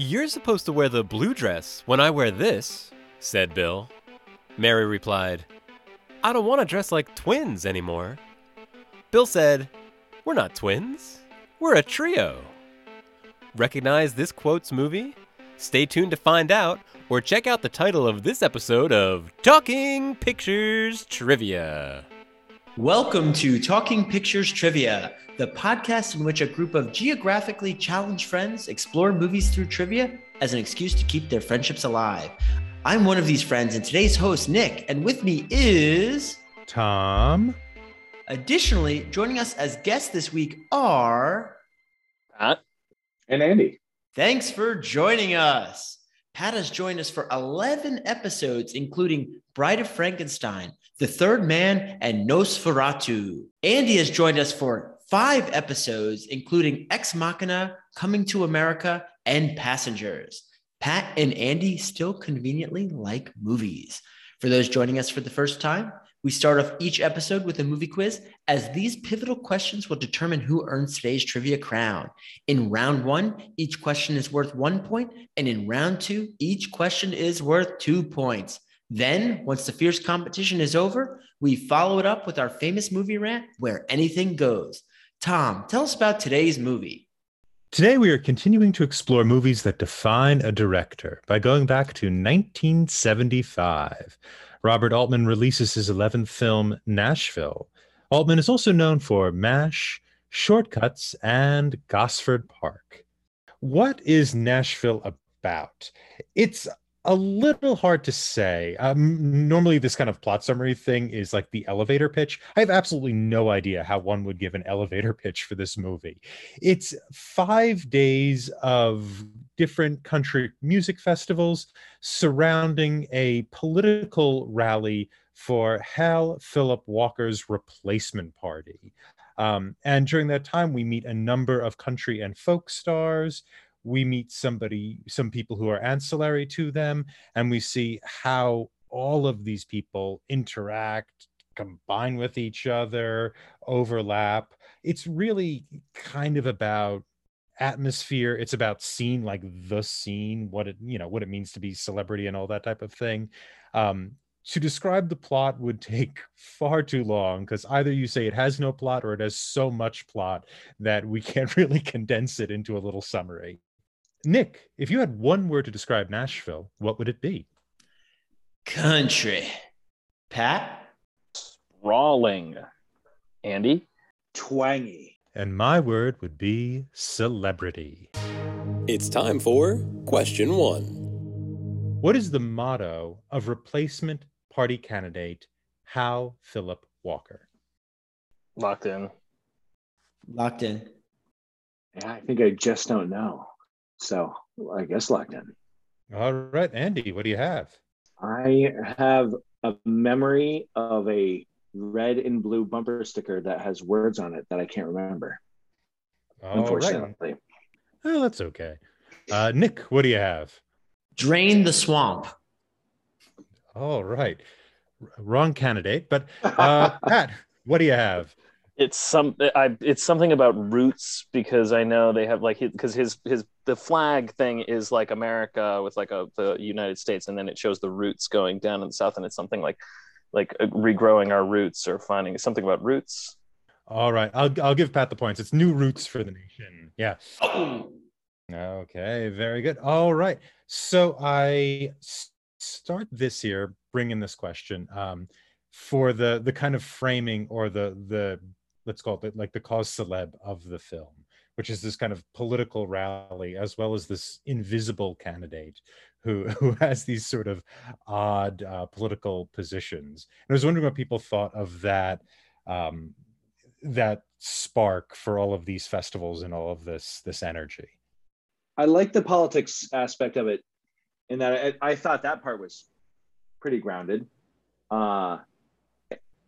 You're supposed to wear the blue dress when I wear this, said Bill. Mary replied, I don't want to dress like twins anymore. Bill said, We're not twins, we're a trio. Recognize this quote's movie? Stay tuned to find out, or check out the title of this episode of Talking Pictures Trivia. Welcome to Talking Pictures Trivia, the podcast in which a group of geographically challenged friends explore movies through trivia as an excuse to keep their friendships alive. I'm one of these friends, and today's host, Nick, and with me is. Tom. Additionally, joining us as guests this week are. Pat. And Andy. Thanks for joining us. Pat has joined us for 11 episodes, including Bride of Frankenstein, The Third Man, and Nosferatu. Andy has joined us for five episodes, including Ex Machina, Coming to America, and Passengers. Pat and Andy still conveniently like movies. For those joining us for the first time, we start off each episode with a movie quiz, as these pivotal questions will determine who earns today's trivia crown. In round one, each question is worth one point, and in round two, each question is worth two points. Then, once the fierce competition is over, we follow it up with our famous movie rant where anything goes. Tom, tell us about today's movie. Today, we are continuing to explore movies that define a director by going back to 1975. Robert Altman releases his 11th film, Nashville. Altman is also known for MASH, Short Cuts, and Gosford Park. What is Nashville about? It's a little hard to say. Um, normally, this kind of plot summary thing is like the elevator pitch. I have absolutely no idea how one would give an elevator pitch for this movie. It's five days of different country music festivals surrounding a political rally for Hal Phillip Walker's replacement party. Um, and during that time, we meet a number of country and folk stars we meet somebody some people who are ancillary to them and we see how all of these people interact combine with each other overlap. It's really kind of about atmosphere. It's about scene like the scene what it you know what it means to be celebrity and all that type of thing. Um to describe the plot would take far too long because either you say it has no plot or it has so much plot that we can't really condense it into a little summary Nick, if you had one word to describe Nashville, what would it be? Country. Pat? Sprawling. Andy? Twangy. And my word would be celebrity. It's time for question one. What is the motto of replacement party candidate Hal Phillip Walker? Locked in. Locked in. Yeah, I think I just don't know. So I guess locked in. All right, Andy, what do you have? I have a memory of a red and blue bumper sticker that has words on it that I can't remember. All unfortunately. Right. Oh, that's okay. Uh, Nick, what do you have? Drain the swamp. All right. Wrong candidate, but uh, Pat, what do you have? It's some I it's something about roots because I know they have like because his his the flag thing is like America with like a the United States and then it shows the roots going down in the south and it's something like like uh, regrowing our roots or finding something about roots. All right, I'll I'll give Pat the points. It's new roots for the nation. Yeah. Oh. Okay, very good. All right. So I start this year bringing this question um, for the the kind of framing or the the let's call it like the cause celeb of the film which is this kind of political rally as well as this invisible candidate who who has these sort of odd uh, political positions. And i was wondering what people thought of that um, that spark for all of these festivals and all of this this energy. I like the politics aspect of it in that I, I thought that part was pretty grounded. Uh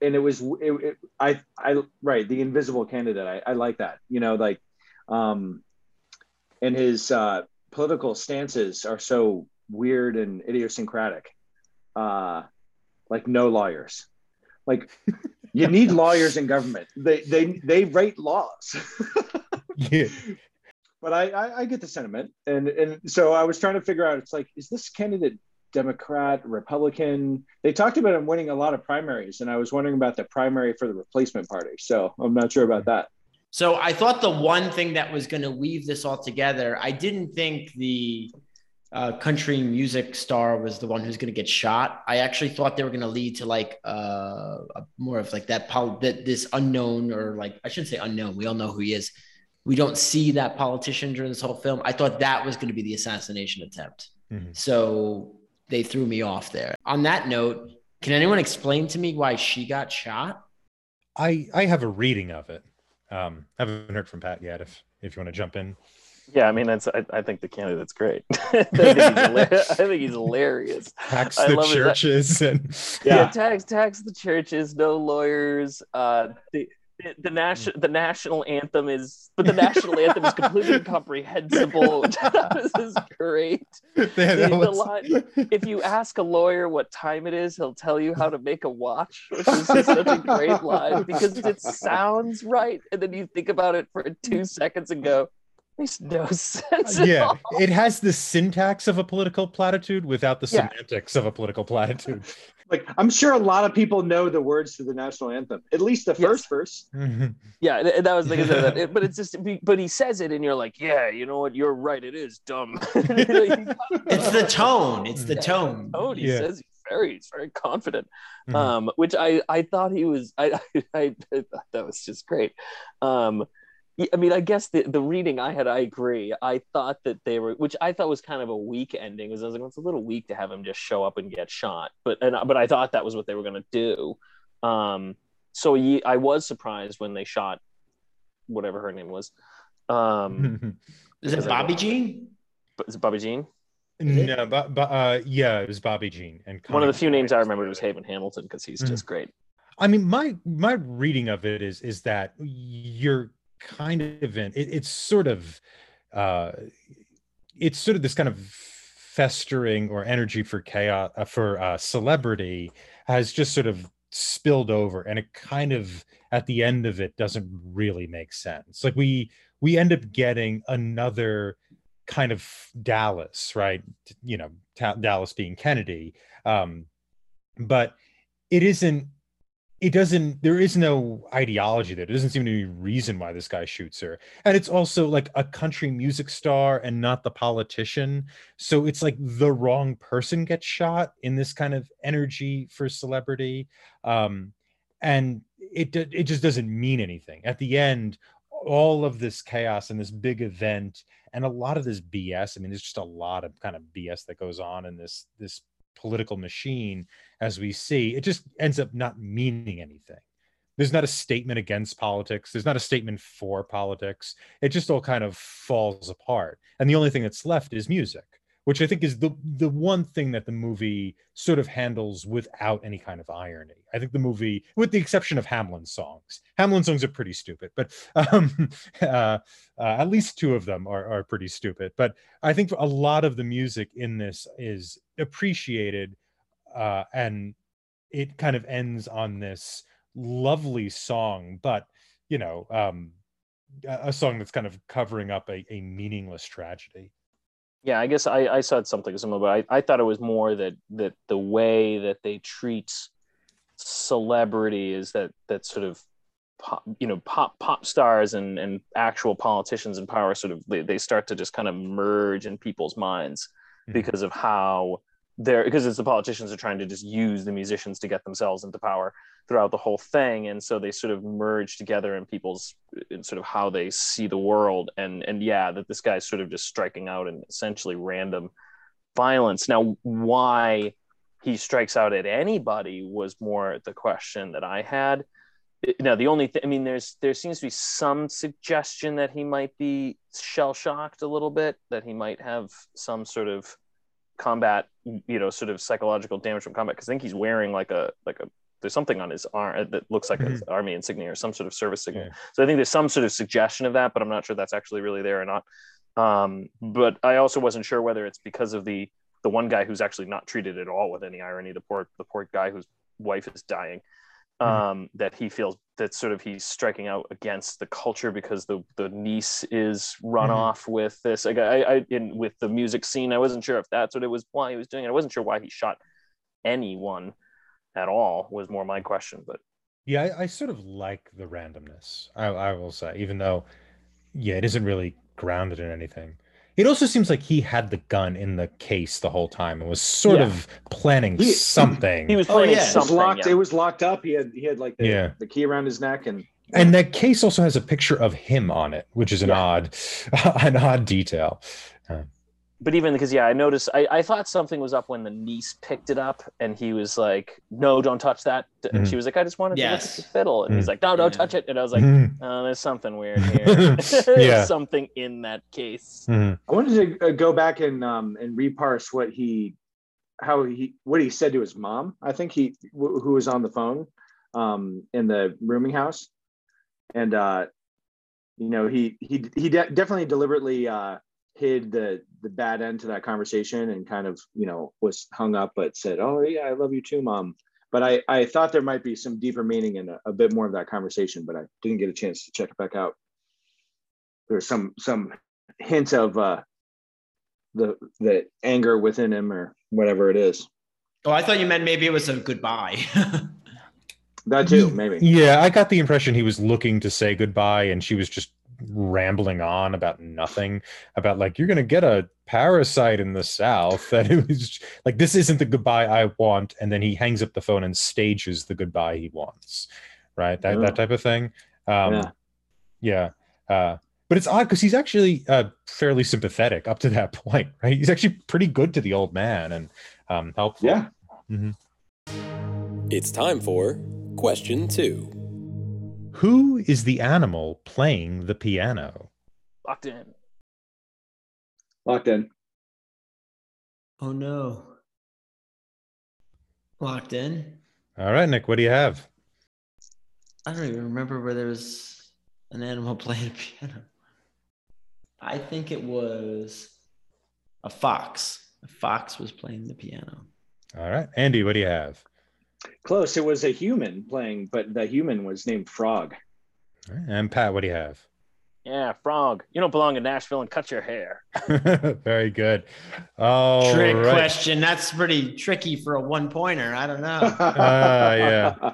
and it was it, it, I I right the invisible candidate I, I like that you know like um and his uh political stances are so weird and idiosyncratic uh like no lawyers like you need lawyers in government they they they write laws yeah. but I, I I get the sentiment, and and so I was trying to figure out. It's like, is this candidate Democrat, Republican? They talked about him winning a lot of primaries, and I was wondering about the primary for the replacement party. So I'm not sure about that. So I thought the one thing that was going to weave this all together, I didn't think the uh, country music star was the one who's going to get shot. I actually thought they were going to lead to like uh, more of like that, pol- that this unknown or like I shouldn't say unknown. We all know who he is. We don't see that politician during this whole film. I thought that was going to be the assassination attempt. Mhm. So they threw me off there. On that note, can anyone explain to me why she got shot? I I have a reading of it. Um, haven't heard from Pat yet. If if you want to jump in. Yeah, I mean, that's I, I think the candidate's great. I, think he's I think he's hilarious. Tax I the churches and Yeah, Yeah. tax tax the churches, no lawyers. Uh, the the, the national mm. the national anthem is, but the national anthem is completely incomprehensible. this is great. The- was- line- If you ask a lawyer what time it is, he'll tell you how to make a watch, which is such a great line because it sounds right, and then you think about it for two seconds and go, "Makes no uh, sense." at yeah, all." it has the syntax of a political platitude without the Yeah. semantics of a political platitude. Like I'm sure a lot of people know the words to the national anthem, at least the Yes. first verse. Mhm. Yeah, and- and that was the thing. that- it- but it's just, but he says it, and you're like, yeah, you know what? You're right. It is dumb. It's the tone. It's the Yeah, tone. tone. He Yeah. says he's very, he's very confident. Mhm. Um, which I, I thought he was. I, I, I thought that was just great. Um, yeah, I mean, I guess the, the reading I had, I agree. I thought that they were, which I thought was kind of a weak ending, because I was like, well, it's a little weak to have him just show up and get shot. But and but I thought that was what they were going to do. Um, so ye, I was surprised when they shot whatever her name was. Um, Is it Bobby Jean? but is it Bobby Jean? no, but, but uh, yeah, it was Bobby Jean and One of the few names I Bryant. remembered was Haven Hamilton because he's Mhm. just great. I mean, my my reading of it is is that you're kind of in. It, it's sort of, uh, it's sort of this kind of festering or energy for chaos uh, for uh, celebrity has just sort of spilled over, and it kind of at the end of it doesn't really make sense. Like we we end up getting another kind of Dallas, right? You know, Dallas being Kennedy, um, but it isn't it doesn't there is no ideology there. There doesn't seem to be reason why this guy shoots her. And it's also like a country music star and not the politician. So it's like the wrong person gets shot in this kind of energy for celebrity. Um and it it just doesn't mean anything. At the end all of this chaos and this big event and a lot of this bs i mean there's just a lot of kind of bs that goes on in this this political machine as we see, it just ends up not meaning anything. There's not a statement against politics. There's not a statement for politics. It just all kind of falls apart. And the only thing that's left is music, which I think is the the one thing that the movie sort of handles without any kind of irony. I think the movie, with the exception of Hamlin's songs, Hamlin's songs are pretty stupid, but um, uh, uh, at least two of them are, are pretty stupid. But I think a lot of the music in this is appreciated uh, and it kind of ends on this lovely song, but you know, um, a song that's kind of covering up a, a meaningless tragedy. Yeah, I guess I, I saw something similar, but I, I thought it was more that that the way that they treat celebrity is that that sort of pop, you know pop pop stars and and actual politicians in power sort of they, they start to just kind of merge in people's minds Mhm. because of how they're because it's the politicians are trying to just use the musicians to get themselves into power throughout the whole thing. And so they sort of merge together in people's in sort of how they see the world. And and yeah that this guy's sort of just striking out in essentially random violence. Now why he strikes out at anybody was more the question that i had. Now the only thing i mean there's there seems to be some suggestion that he might be shell shocked a little bit that he might have some sort of combat you know sort of psychological damage from combat because i think he's wearing like a like a there's something on his arm that looks like an army insignia or some sort of service signal Yeah. so i think there's some sort of suggestion of that but i'm not sure that's actually really there or not um, but i also wasn't sure whether it's because of the the one guy who's actually not treated at all with any irony the poor the poor guy whose wife is dying um, that he feels that sort of he's striking out against the culture because the the niece is run Mhm. off with this. Like I, I in with the music scene, I wasn't sure if that's what it was why he was doing it. I wasn't sure why he shot anyone at all. Was more my question, but Yeah, I, I sort of like the randomness. I, I will say, even though, yeah, it isn't really grounded in anything. It also seems like he had the gun in the case the whole time and was sort Yeah. of planning He- something. he was Oh, yeah. It was It was locked. yeah. It was locked up. He had he had like the, Yeah. the key around his neck and and that case also has a picture of him on it, which is an Yeah. odd, an odd detail. Um, but even because yeah, I noticed I, I thought something was up when the niece picked it up and he was like, No, don't touch that. And Mhm. she was like, I just wanted to look at the fiddle. And he's like, No, don't Yeah. touch it. And I was like, Mhm, Oh, there's something weird here. There's Yeah. something in that case. mhm. I wanted to uh, go back and um and reparse what he how he what he said to his mom. I think he wh- who was on the phone um in the rooming house, and uh you know he he he de- definitely deliberately uh hid the the bad end to that conversation and kind of you know was hung up but said oh yeah i love you too mom. But i i thought there might be some deeper meaning and a, a bit more of that conversation but i didn't get a chance to check it back out. There's some some hint of uh the the anger within him or whatever it is. Oh, I thought you meant maybe it was a goodbye. that too maybe. Yeah, I got the impression he was looking to say goodbye, and she was just rambling on about nothing. About like you're gonna get a parasite in the south. That it was like this isn't the goodbye I want, and then he hangs up the phone and stages the goodbye he wants. Right, that Oh. that type of thing. Um, Yeah. yeah. Uh, but it's odd because he's actually uh, fairly sympathetic up to that point, right? He's actually pretty good to the old man and um, helpful. yeah It's time for question two. Who is the animal playing the piano? Locked in. locked in oh no. Locked in. All right, Nick, what do you have? I don't even remember where there was an animal playing a piano. I think it was a fox. A fox was playing the piano. All right, Andy, what do you have? Close it was a human playing but the human was named frog All right, And Pat, what do you have? Yeah, frog. You don't belong in Nashville and cut your hair. Very good. Oh, Trick right. question. That's pretty tricky for a one pointer. I don't know. yeah.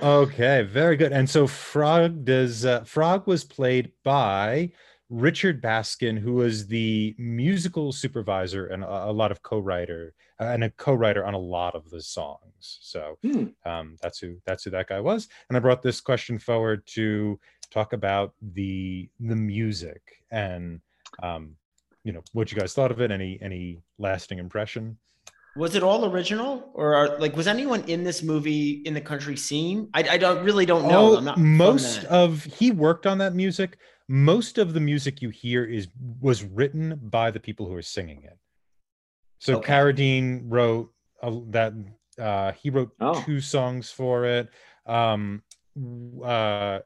Okay, very good. And so Frog does uh, Frog was played by Richard Baskin, who was the musical supervisor and a, a lot of co-writer uh, and a co-writer on a lot of the songs. So Hmm. um, that's who that's who that guy was. And I brought this question forward to talk about the the music and um, you know what you guys thought of it. Any any lasting impression? Was it all original, or are, like was anyone in this movie in the country scene? I, I don't really don't know. Oh, I'm not most of he worked on that music. Most of the music you hear is was written by the people who are singing it. So Okay. Carradine wrote uh, that. Uh, he wrote Oh. two songs for it. Um, uh,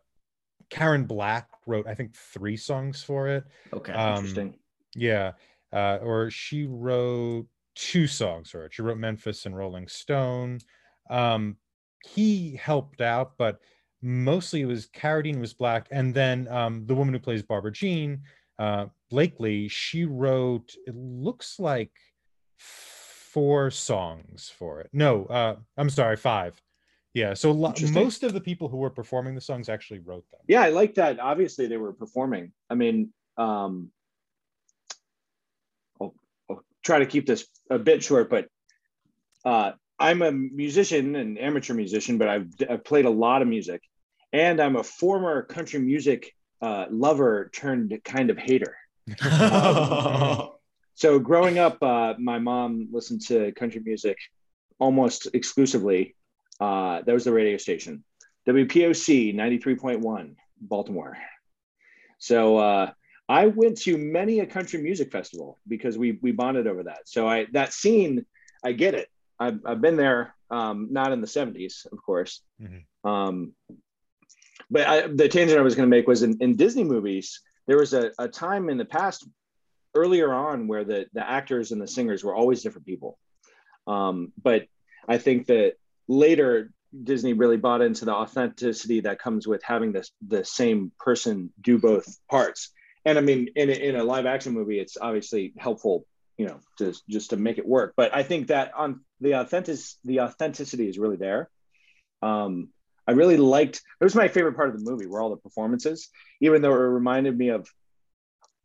Karen Black wrote, I think, three songs for it. okay. um, interesting Yeah. Uh, or she wrote two songs for it. She wrote Memphis and Rolling Stone. Um, he helped out, but mostly it was Carradine was black. And then um, the woman who plays Barbara Jean, uh, Blakley, she wrote, it looks like four songs for it. No, uh, I'm sorry, five. Yeah. So lo- most of the people who were performing the songs actually wrote them. yeah i like that obviously they were performing i mean um I'll, I'll try to keep this a bit short but uh i'm a musician an amateur musician but i've, I've played a lot of music and i'm a former country music uh, lover turned kind of hater so growing up uh, my mom listened to country music almost exclusively. Uh, that was the radio station. Wpoc 93.1 baltimore. So uh, i went to many a country music festival because we we bonded over that. So i that scene i get it. I've, I've been there um, not in the 70s of course. Mhm. um, but I, the tangent i was going to make was in, in disney movies there was a, a time in the past earlier on where the the actors and the singers were always different people um, but i think that later Disney really bought into the authenticity that comes with having this the same person do both parts. And I mean, in a, in a live action movie, it's obviously helpful, you know, to just to make it work. But I think that on the authentic the authenticity is really there. Um, I really liked. It was my favorite part of the movie, were all the performances, even though it reminded me of.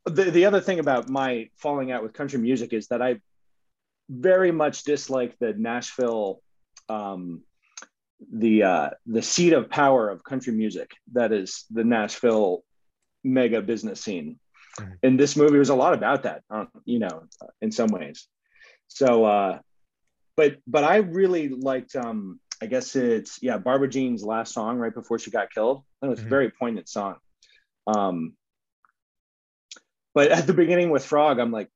The the other thing about my falling out with country music is that I very much dislike the Nashville um, the uh, the seat of power of country music that is the Nashville mega business scene. Mhm. And this movie was a lot about that, uh, you know, in some ways. So, uh, but but I really liked. Um, I guess it's yeah, Barbara Jean's last song right before she got killed. That was a Mhm. very poignant song. Um, but at the beginning with Frog, I'm like,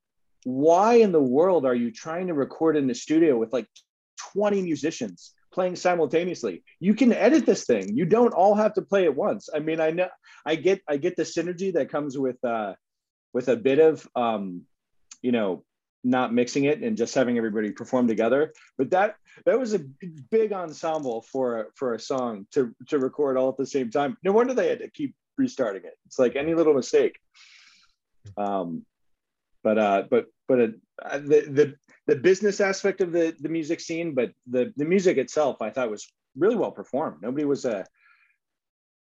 why in the world are you trying to record in the studio with like 20 musicians playing simultaneously? You can edit this thing. You don't all have to play at once. I mean, I know I get I get the synergy that comes with uh with a bit of um, you know, not mixing it and just having everybody perform together. But that that was a big ensemble for for a song to to record all at the same time. No wonder they had to keep restarting it. It's like any little mistake. Um, but uh, but but uh, the the the business aspect of the the music scene, but the the music itself, I thought was really well performed. Nobody was a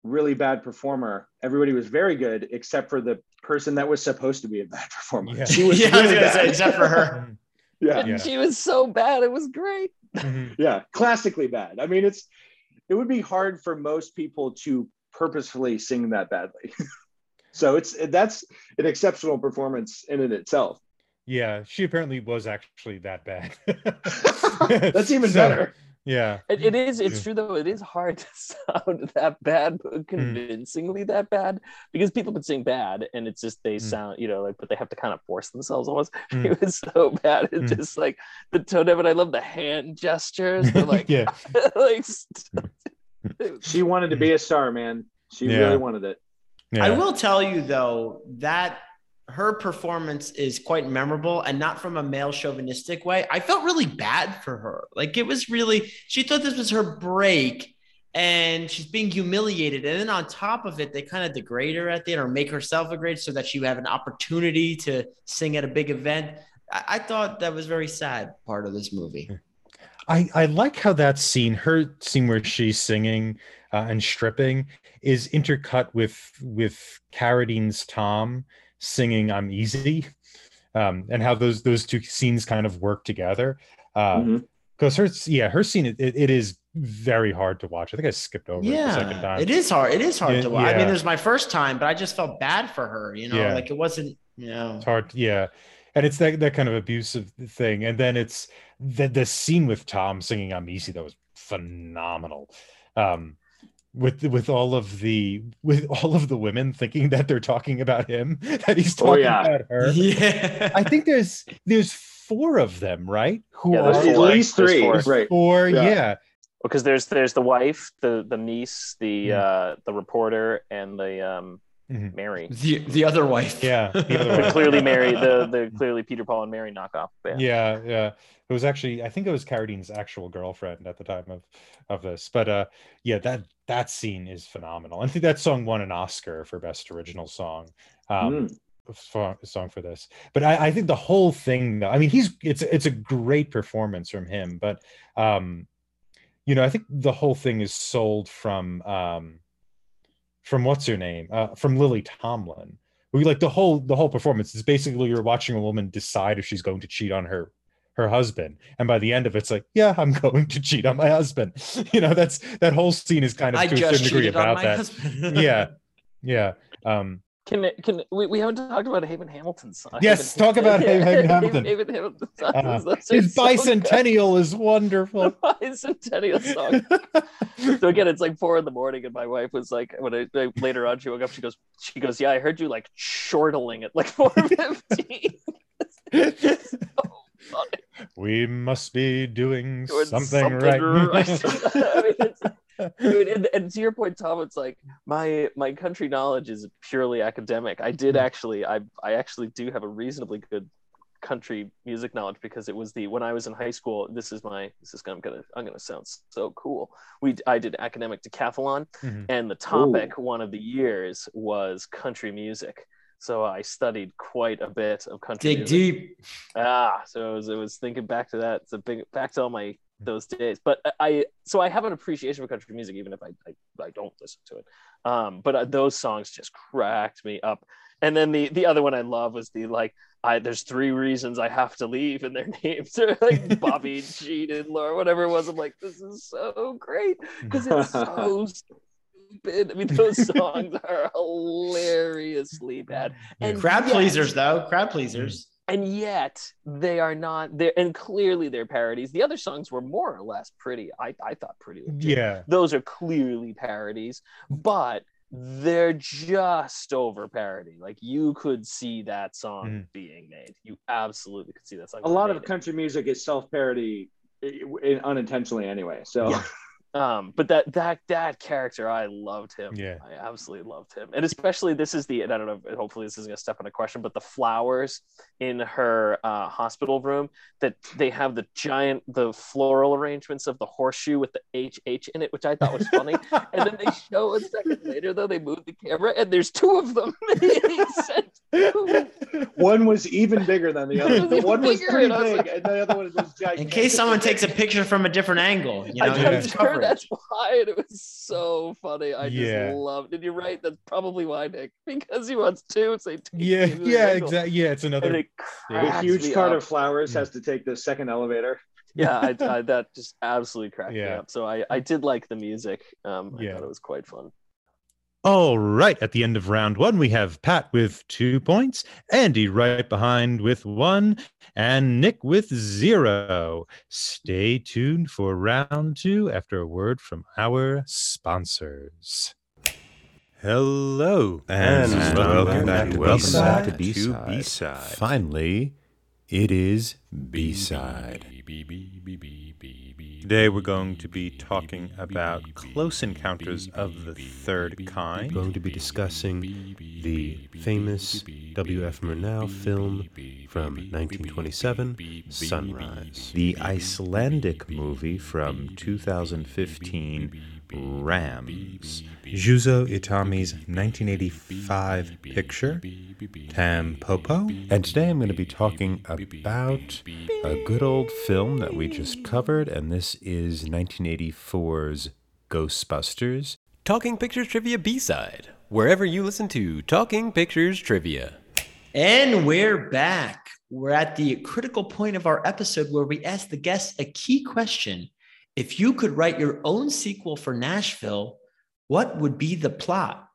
really bad performer. Everybody was very good, except for the person that was supposed to be a bad performer. Yeah. She was yeah, I was really say, bad. except for her. Yeah, Yeah. she was so bad. It was great. Mhm. yeah, classically bad. I mean, it's it would be hard for most people to purposefully sing that badly. So it's that's an exceptional performance in it itself. Yeah, she apparently was actually that bad. That's even So, better. Yeah. It, it is. It's true though. It is hard to sound that bad, but convincingly that bad, because people can sing bad, and it's just they Mm. sound, you know, like, but they have to kind of force themselves almost. Mm. It was so bad. It's Mm. just like the tone of it. I love the hand gestures. They're like, yeah. like, She wanted to be a star, man. She Yeah. really wanted it. Yeah. I will tell you though that her performance is quite memorable and not from a male chauvinistic way. I felt really bad for her. Like it was really, she thought this was her break and she's being humiliated. And then on top of it, they kind of degrade her at the end or make herself a grade so that she would have an opportunity to sing at a big event. I, I thought that was very sad part of this movie. I, I like how that scene, her scene where she's singing uh, and stripping, is intercut with with Carradine's Tom singing "I'm Easy," um, and how those those two scenes kind of work together. Because her, yeah, her scene it, it is very hard to watch. I think I skipped over it the second Yeah, time. it is hard. It is hard Yeah, to watch. I mean, it was my first time, but I just felt bad for her. You know, Yeah. like it wasn't. You know, It's hard, yeah. And it's that that kind of abusive thing. And then it's the the scene with Tom singing "I'm Easy" that was phenomenal. Um, with with all of the with all of the women thinking that they're talking about him, that he's Oh, talking yeah. about her. yeah. I think there's there's four of them, right? Who Yeah, are At four. least There's three, four. right? four? Yeah. Yeah. because there's there's the wife, the the niece, the Mm. uh the reporter, and the um Mhm. Mary. the the other wife. Yeah, the other wife. clearly Mary, the the clearly Peter Paul and Mary knockoff band. yeah yeah it was actually i think it was carradine's actual girlfriend at the time of of this but uh yeah that that scene is phenomenal i think that song won an oscar for best original song um Mm. song, song for this but I, I think the whole thing though i mean he's it's it's a great performance from him but um you know i think the whole thing is sold from um from what's her name? Uh from lily tomlin. We like the whole the whole performance is basically you're watching a woman decide if she's going to cheat on her her husband. And by the end of it, it's like yeah i'm going to cheat on my husband. You know that's that whole scene is kind of I to a certain degree about that. yeah. Yeah. Um Can can we, we haven't talked about Haven Hamilton's song? Yes, talk about Haven Hamilton. Haven Hamilton's song. Uh, his so bicentennial is wonderful The bicentennial song. so again, it's like four in the morning, and my wife was like, when I like, later on she woke up, she goes, she goes, yeah, I heard you like chortling at like four fifteen. we must be doing Doing something, right. I mean, it's, dude, and, and to your point, Tom, it's like my my country knowledge is purely academic. I did Mm. actually, I I actually do have a reasonably good country music knowledge because it was the when I was in high school. This is my this is I'm gonna I'm gonna sound so cool. We I did academic decathlon, Mhm. and the topic one of the years was country music. So I studied quite a bit of country. Dig music. deep. Ah, so it was, it was thinking back to that. It's a big back to all my those days. But I so I have an appreciation for country music, even if I I, I don't listen to it. Um, but uh, those songs just cracked me up. And then the the other one I love was the like I there's three reasons I have to leave, and their names are like Bobby, Gene, and Laura, whatever it was. I'm like, this is so great because it's so stupid. I mean, those songs are hilariously bad. And Crowd yet- pleasers, though. Crowd pleasers. And yet they are not there and clearly they're parodies the other songs were more or less pretty i, I thought pretty legit. Yeah. those are clearly parodies but they're just over parody like you could see that song Mhm. being made you absolutely could see that song a lot of made. country music is self-parody unintentionally anyway so Yeah. um but that that that character i loved him Yeah. i absolutely loved him and especially this is the and i don't know hopefully this isn't going to step on a question but the flowers in her uh, hospital room that they have the giant the floral arrangements of the horseshoe with the hh in it which i thought was funny and then they show a second later though they move the camera and there's two of them He sent two. one was even bigger than the other the one was pretty and I was big like- and the other one was gigantic In case someone takes a picture from a different angle, you know, I, you I'm use sure that's why and it was so funny. I just Yeah. loved and you're right, that's probably why Nick. Because he wants two, so he takes Yeah, two to the yeah, exactly. Yeah, it's another. it the huge cart up. of flowers Yeah. has to take the second elevator yeah, I, I, that just absolutely cracked me up. So I, I did like the music. Um, I Yeah. thought it was quite fun. All right. At the end of round one, we have Pat with two points, Andy right behind with one, and Nick with zero. Stay tuned for round two after a word from our sponsors. Hello, And welcome back to welcome B-side. back to B-side. B-side. Finally, it is B-side. Today we're going to be talking about Close Encounters of the Third Kind. We're going to be discussing the famous W.F. Murnau film from 1927, Sunrise. the Icelandic movie from 2015, Rams, Juzo Itami's 1985 picture, Tampopo. And today I'm going to be talking about a good old film that we just covered, and this is 1984's Ghostbusters. Talking Pictures Trivia B side, wherever you listen to Talking Pictures Trivia. And we're back. We're at the critical point of our episode where we ask the guests a key question. If you could write your own sequel for Nashville, what would be the plot?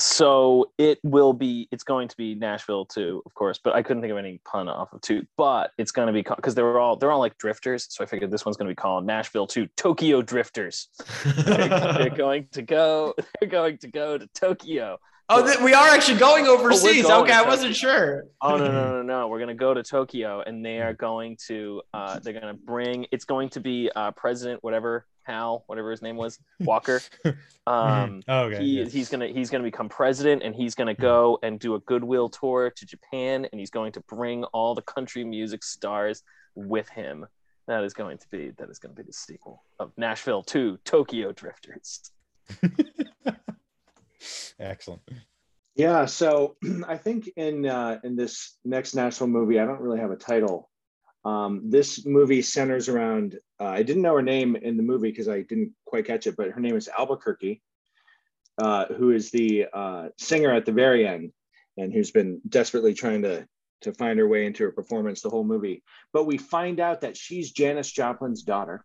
So it will be. It's going to be Nashville too, of course. But I couldn't think of any pun off of two. But it's going to be because they were all they're all like drifters. So I figured this one's going to be called Nashville to Tokyo Drifters. they're, they're going to go. They're going to go to Tokyo. Oh, th- we are actually going overseas. going okay, to I wasn't sure. Oh no no no no! We're gonna go to Tokyo, and they are going to. Uh, they're gonna bring. It's going to be uh, President whatever Hal whatever his name was Walker. Um, Oh, okay. he, yes. he's gonna he's gonna become president, and he's gonna go and do a goodwill tour to Japan, and he's going to bring all the country music stars with him. That is going to be that is going to be the sequel of Nashville to Tokyo Drifters. Excellent. Yeah, so I think in uh, in this next Nashville movie, I don't really have a title. Um, this movie centers around. Uh, I didn't know her name in the movie because I didn't quite catch it, but her name is Albuquerque, uh, who is the uh, singer at the very end, and who's been desperately trying to to find her way into her performance the whole movie. But we find out that she's Janis Joplin's daughter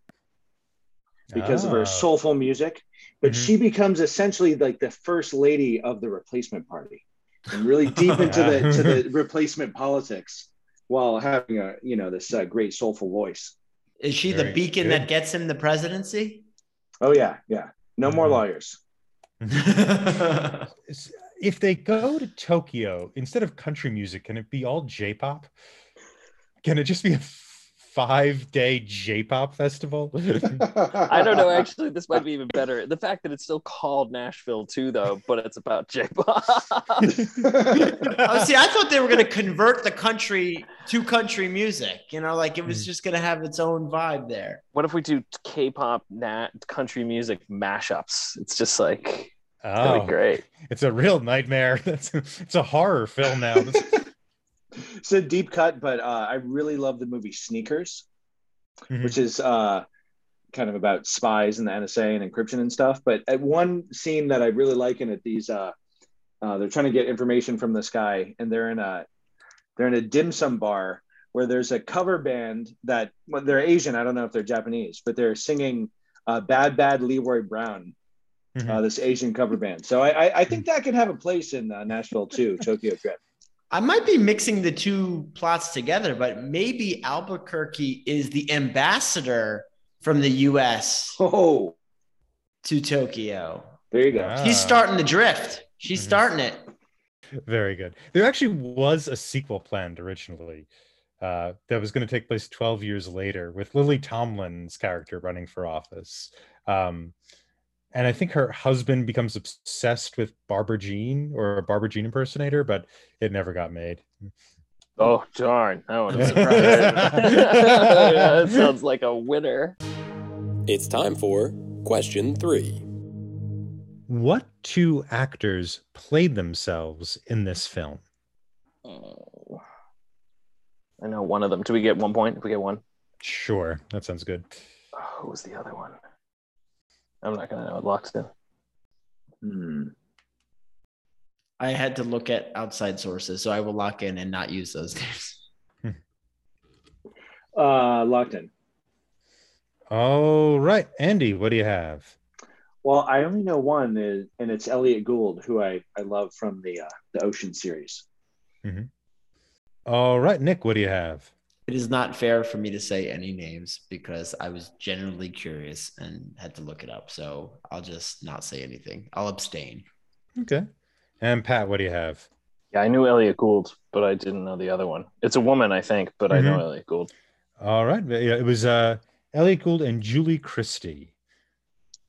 because of Ah. her soulful music. But Mhm. she becomes essentially like the first lady of the replacement party and really deep into the to the replacement politics while having a you know this uh, great soulful voice. Is she Very the beacon good. that gets him the presidency? Oh yeah, yeah. No more Mhm. lawyers. If they go to Tokyo, instead of country music, can it be all J-pop? Can it just be a f- five day J-pop festival. I don't know. Actually, this might be even better. The fact that it's still called Nashville too, though, but it's about J-pop. Oh, see, I thought they were going to convert the country to country music. You know, like it was Mm. just going to have its own vibe there. what if we do K-pop, nat country music mashups? It's just like that'd oh, be great. it's a real nightmare. That's it's a horror film now. It's a deep cut, but uh, I really love the movie Sneakers, Mhm. which is uh, kind of about spies and the NSA and encryption and stuff. But at one scene that I really like in it, these uh, uh, they're trying to get information from this guy, and they're in a they're in a dim sum bar where there's a cover band that well, they're Asian. I don't know if they're Japanese, but they're singing uh, "Bad Bad Leroy Brown." Mhm. Uh, this Asian cover band. So I, I, I think that could have a place in uh, Nashville too, Tokyo Drift. I might be mixing the two plots together, but maybe Albuquerque is the ambassador from the US Oh, to Tokyo. there you go. Ah. She's starting the drift. She's Mhm. starting it. Very good. There actually was a sequel planned originally uh, that was going to take place 12 years later with Lily Tomlin's character running for office. Um, and I think her husband becomes obsessed with Barbara Jean or a Barbara Jean impersonator, but it never got made. Oh darn! That one. I'm surprised. that sounds like a winner. It's time for question three. What two actors played themselves in this film? Oh. I know one of them. Do we get one point? If we get one, Sure, that sounds good. oh, who was the other one? I'm not gonna know. It locks in. Hmm. I had to look at outside sources, so I will lock in and not use those names. Uh, locked in. All right, Andy, what do you have? Well, I only know one, is, and it's Elliott Gould, who I, I love from the uh, the Ocean series. All right, Nick, what do you have? It is not fair for me to say any names because I was genuinely curious and had to look it up. So I'll just not say anything. I'll abstain. Okay. And Pat, what do you have? Yeah, I knew Elliott Gould, but I didn't know the other one. It's a woman, I think, but I know Elliott Gould. All right. Yeah, it was uh Elliott Gould and Julie Christie.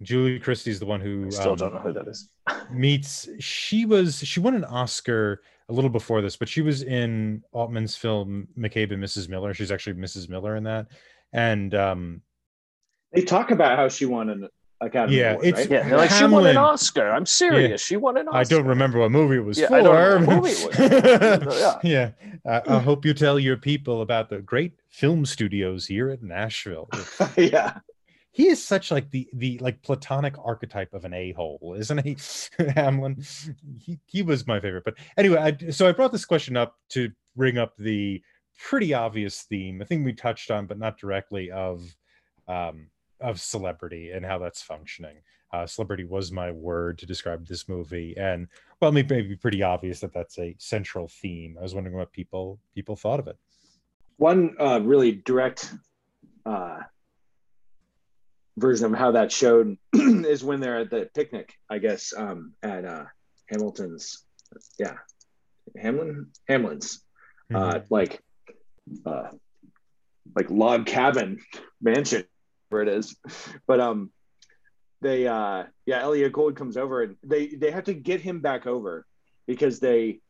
Julie Christie's the one who I still um, don't know who that is. meets she was she won an Oscar a little before this, but she was in Altman's film McCabe and Mrs. Miller. She's actually Mrs. Miller in that. And um They talk about how she won an Academy Yeah, Award, it's- right? Yeah, they're like she won an Oscar. I'm serious. She won an Oscar. I don't remember what movie it was Yeah, for. I don't what movie it was. Yeah. yeah. Uh, I hope you tell your people about the great film studios here at Nashville. yeah. He is such like the the like platonic archetype of an a-hole isn't he? Hamlin he, he was my favorite but anyway I, so i brought this question up to bring up the pretty obvious theme i think we touched on but not directly of um of celebrity and how that's functioning. Uh celebrity was my word to describe this movie and well it may be pretty obvious that that's a central theme. I was wondering what people people thought of it. One uh, really direct uh, version of how that showed is when they're at the picnic, I guess, um, at uh, Hamilton's. Yeah, Hamlin, Hamlin's, uh, like, uh, like log cabin mansion, where it is. But um, they uh, yeah, Elliott Gould comes over and they they have to get him back over because they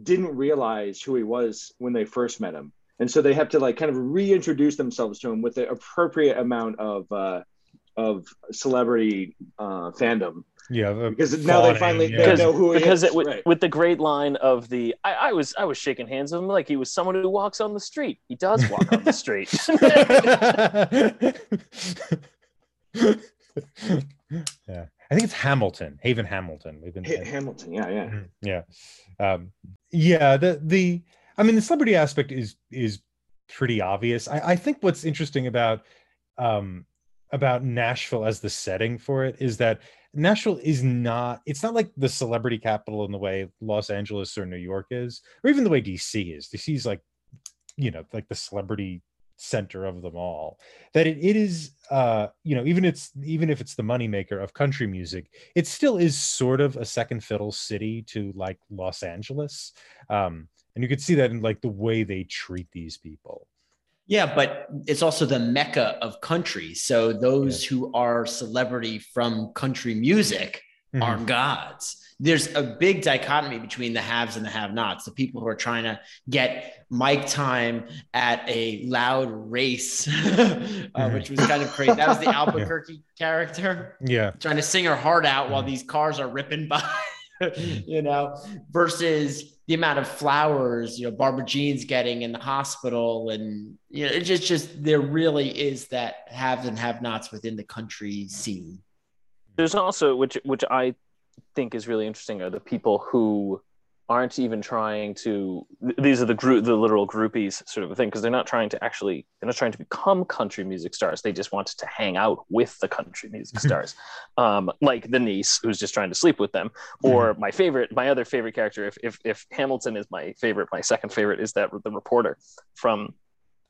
didn't realize who he was when they first met him and so they have to like kind of reintroduce themselves to him with the appropriate amount of uh of celebrity uh fandom yeah the because now they finally yeah. they Because- know who he because is it with, right. with the great line of the I, I was I was shaking hands with him like he was someone who walks on the street. He does walk on the street. yeah, I think it's Hamilton, Haven Hamilton. We've been Ha- hamilton yeah yeah Mhm, yeah, um, yeah. The the I mean the celebrity aspect is is pretty obvious. I, I think what's interesting about um about Nashville as the setting for it is that Nashville is not it's not like the celebrity capital in the way Los Angeles or New York is, or even the way DC is. DC is like, you know, like the celebrity center of them all. That it, it is uh, you know, even it's even if it's the moneymaker of country music, it still is sort of a second fiddle city to like Los Angeles. Um, and you could see that in like the way they treat these people. Yeah, but it's also the mecca of country. So those who are celebrity from country music Mhm. are gods. There's a big dichotomy between the haves and the have-nots. The people who are trying to get mic time at a loud race, uh, which was kind of crazy. That was the Albuquerque character Yeah. trying to sing her heart out while Mhm. these cars are ripping by, you know, versus the amount of flowers, you know, Barbara Jean's getting in the hospital. And, you know, it just, just, there really is that haves and have nots within the country scene. There's also which which I think is really interesting are the people who aren't even trying to th- these are the group the literal groupies sort of a thing because they're not trying to actually they're not trying to become country music stars they just want to hang out with the country music stars um, like the niece who's just trying to sleep with them or my favorite my other favorite character if, if if hamilton is my favorite my second favorite is that the reporter from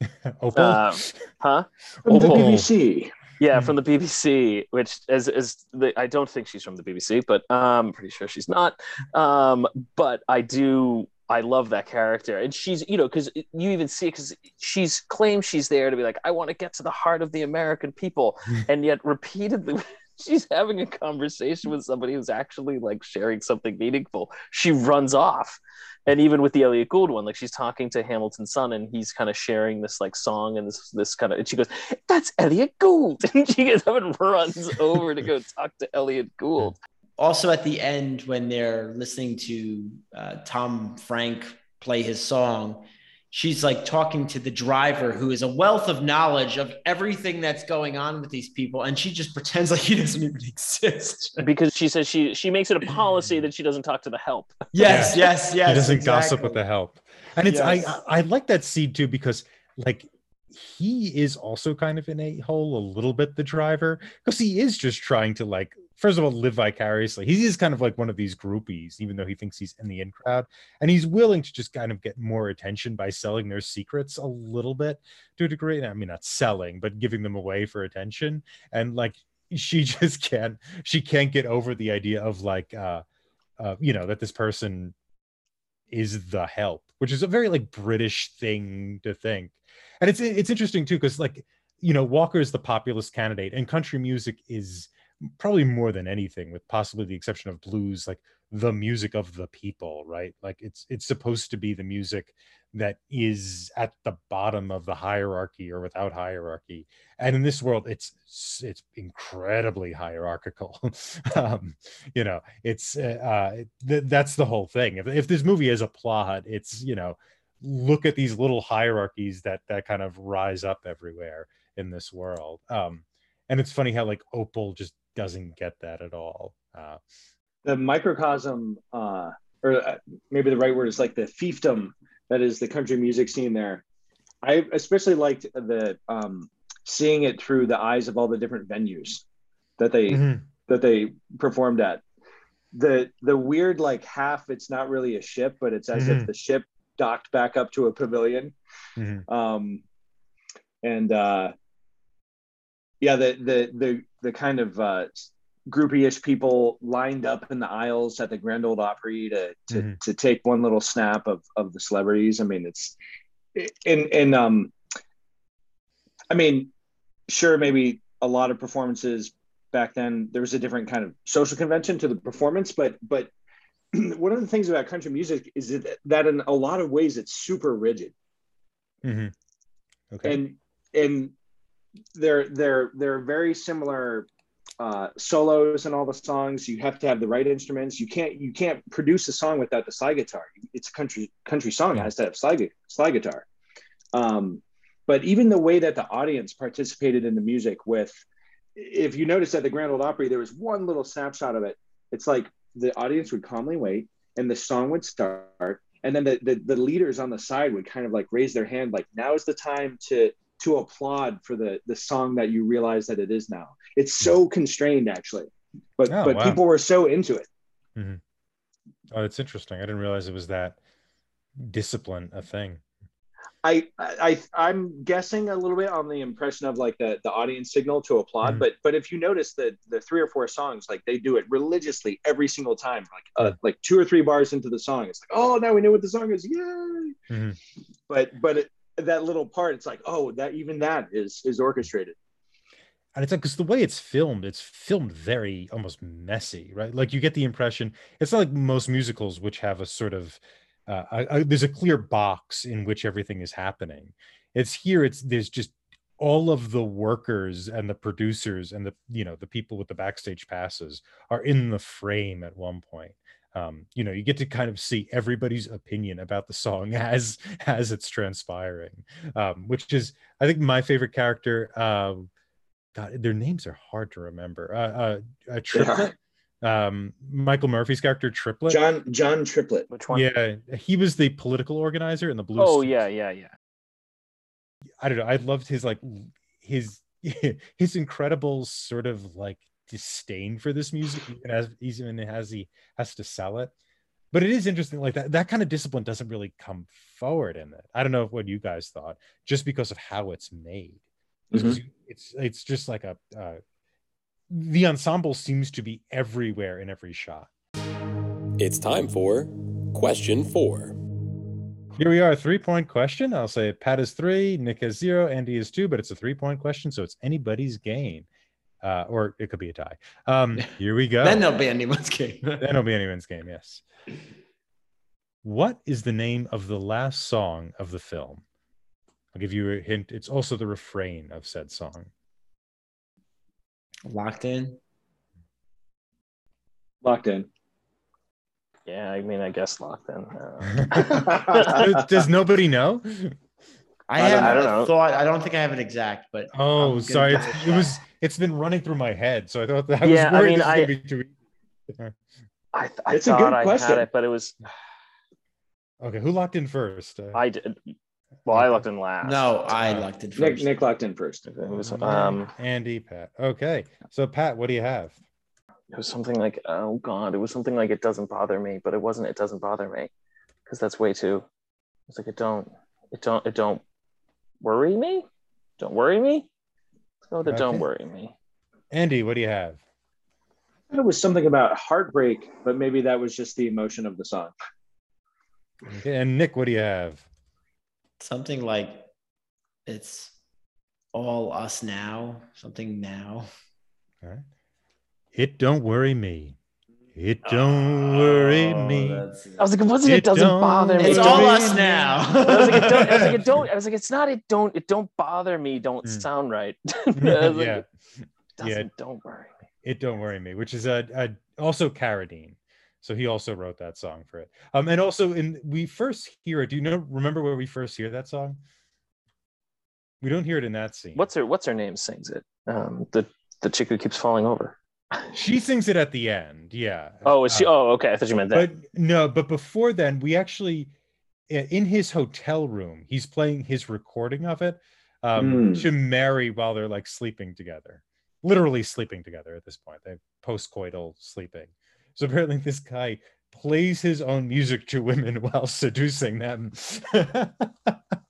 Opal. uh, huh From the Oh. BBC. Yeah, Hmm. from the BBC, which as as the, I don't think she's from the BBC, but um, I'm pretty sure she's not. Um, but I do. I love that character, and she's you know because you even see because she's claims she's there to be like I want to get to the heart of the American people, and yet repeatedly. She's having a conversation with somebody who's actually like sharing something meaningful. She runs off, and even with the Elliott Gould one, like she's talking to Hamilton's son, and he's kind of sharing this like song and this this kind of, and she goes, "That's Elliott Gould," and she gets up and runs over to go talk to Elliott Gould. Also, at the end, when they're listening to uh, Tom Frank play his song, she's like talking to the driver who is a wealth of knowledge of everything that's going on with these people. And she just pretends like he doesn't even exist. because she says she she makes it a policy that she doesn't talk to the help. Yes, yes, yes. he doesn't gossip with the help and it's Yes. I, I i like that scene too because like he is also kind of an a-hole a little bit the driver because he is just trying to like first of all live vicariously. He is kind of like one of these groupies even though he thinks he's in the in crowd and he's willing to just kind of get more attention by selling their secrets a little bit to a degree. I mean not selling but giving them away for attention. And like she just can't she can't get over the idea of like uh uh you know that this person is the help, which is a very like British thing to think. And it's it's interesting too because like you know Walker is the populist candidate, and country music is probably more than anything, with possibly the exception of blues, like the music of the people, right? Like it's it's supposed to be the music that is at the bottom of the hierarchy or without hierarchy. And in this world it's it's incredibly hierarchical. Um you know it's uh, uh th- that's the whole thing. If, if this movie is a plot it's you know look at these little hierarchies that that kind of rise up everywhere in this world. Um and it's funny how like opal just doesn't get that at all uh The microcosm, uh, or uh, maybe the right word is like the fiefdom that is the country music scene there. I especially liked the um, seeing it through the eyes of all the different venues that they mhm, that they performed at. The the weird like half it's not really a ship, but it's as Mhm. if the ship docked back up to a pavilion. mhm. Um, and uh, yeah, the the the the kind of uh, groupie-ish people lined up in the aisles at the Grand Ole Opry to to, Mhm. to take one little snap of of the celebrities. I mean, it's and and um, I mean, sure, maybe a lot of performances back then there was a different kind of social convention to the performance, but but one of the things about country music is that, that in a lot of ways it's super rigid Mm-hmm. okay and and they're they're they're very similar uh, solos and all the songs. You have to have the right instruments. You can't you can't produce a song without the slide guitar. It's a country country song. It has to have slide slide guitar. Um, but even the way that the audience participated in the music with, if you notice at the Grand Ole Opry, there was one little snapshot of it. It's like the audience would calmly wait, and the song would start, and then the, the the leaders on the side would kind of like raise their hand, like now is the time to to applaud for the the song that you realize that it is now. It's so constrained actually, but Oh, but wow. people were so into it. Mm-hmm. oh it's interesting i didn't realize it was that discipline a thing I, I I'm guessing a little bit on the impression of like the, the audience signal to applaud, Mhm. but but if you notice the the three or four songs, like they do it religiously every single time. Like uh, like two or three bars into the song, it's like, oh now we know what the song is, yay! Mhm. But but it, that little part, it's like, oh, that even that is is orchestrated. and it's like because the way it's filmed it's filmed very almost messy right? Like you get the impression it's not like most musicals which have a sort of uh, a, a- there's a clear box in which everything is happening. It's here it's there's just all of the workers and the producers and the you know the people with the backstage passes are in the frame at one point um you know you get to kind of see everybody's opinion about the song as as it's transpiring um which is i think my favorite character uh God, their names are hard to remember. Uh, uh, uh Triplette, um, Michael Murphy's character Triplette. John John Triplette. Which one? Yeah, he was the political organizer in the Blue. Oh Suits. yeah, yeah, yeah. I don't know. I loved his like his his incredible sort of like disdain for this music, even as even as he has to sell it. But it is interesting, like that that kind of discipline doesn't really come forward in it. I don't know what you guys thought, just because of how it's made. It's- Mhm. It's it's just like a uh, the ensemble seems to be everywhere in every shot. It's time for question four. Here we are, three point question. I'll say Pat is three, Nick is zero, Andy is two, but it's a three point question, so it's anybody's game. Uh, or it could be a tie. Um, here we go. Then there'll be anyone's game. then it'll be anyone's game, yes. What is the name of the last song of the film? I'll give you a hint. It's also the refrain of said song. Locked in. Locked in. Yeah, I mean, I guess locked in. Uh, does, does nobody know? I, I don't- have I don't a thought. I don't think I have an exact, but Oh, sorry. It's, it was. It's been running through my head, so I thought that I Yeah, was worried mean, this I- gonna be too easy. I, th- I It's a good I question. had it, but it was Okay, who locked in first? Uh, I did. Well, I locked in last. no, I Uh, locked in Nick first. Nick locked in first. It was um, Andy, Pat. Okay, so Pat, what do you have? it was something like oh god, it was something like it doesn't bother me, but it wasn't. It doesn't bother me because that's way too. It's like it don't. It don't. It don't worry me. Don't worry me. Let's go with it. Don't worry me. Andy, what do you have? I thought It was something about heartbreak, but maybe that was just the emotion of the song. Okay, and Nick, what do you have? Something like it's all us now. Something now. All right. It don't worry me. It don't worry Oh, me. I was like, it wasn't. It, It doesn't bother me. It's all wait, us now. I was like, it don't, I was like, it don't. I was like, it's not. It don't. It don't bother me. Don't Mm. sound right. I like, yeah, it doesn't. Yeah. Don't worry me. it don't worry me, which is a, a also Carradine. So he also wrote that song for it. Um, and also in we first hear it. Do you know? Remember where we first hear that song? We don't hear it in that scene. What's her What's her name? Sings it. Um, the the chick who keeps falling over. She sings it at the end? Yeah. Oh, is she? Uh, Oh, okay. I thought you meant that. but no but before then we actually in his hotel room he's playing his recording of it um Mm. to mary while they're like sleeping together literally sleeping together at this point they post-coital sleeping so apparently this guy plays his own music to women while seducing them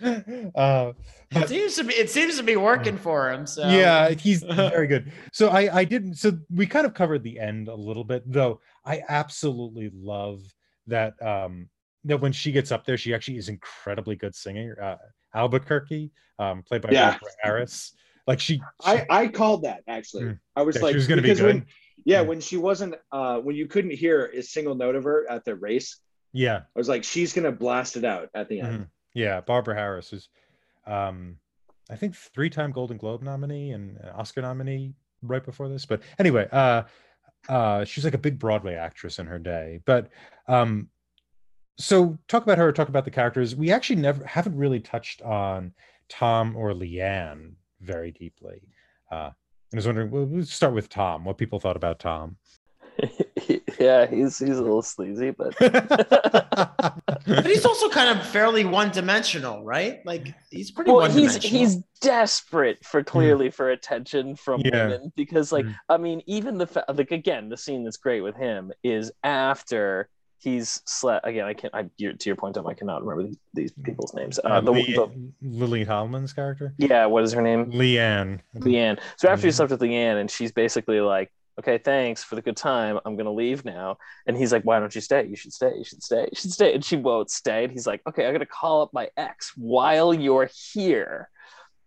uh, It seems to be. It seems to be working for him. So yeah he's very good so i i didn't so we kind of covered the end a little bit though i absolutely love that um that when she gets up there she actually is incredibly good singer uh albuquerque um played by Yeah. Barbara harris like she, I I called that actually. Mm. I was Yeah, like, she was gonna be because good. When, yeah, Mm. when she wasn't, uh, when you couldn't hear a single note of her at the race, yeah I was like, she's gonna blast it out at the end. Mhm. Yeah barbara harris is um i think three-time golden globe nominee and oscar nominee right before this but anyway uh uh she's like a big broadway actress in her day but um so talk about her talk about the characters. We actually never haven't really touched on tom or leanne very deeply uh i was wondering well, let's start with tom what people thought about tom yeah, he's he's a little sleazy, but But he's also kind of fairly one-dimensional, right? Like he's pretty well, he's one-dimensional. he's desperate for clearly for attention from Yeah. women because, like, Mm. I mean, even the fa- like again, the scene that's great with him is after he's slept again. I can't. I you- to your point, Tom, I cannot remember these, these people's names. Uh, uh, the, Lee- the lily tomlin's character yeah, what is her name? leanne Leanne. So after he Mhm. slept with Leanne, and she's basically like, okay, thanks for the good time. I'm gonna leave now. And he's like, why don't you stay? You should stay. You should stay. You should stay. And she won't stay. And he's like, okay, I'm gonna call up my ex while you're here.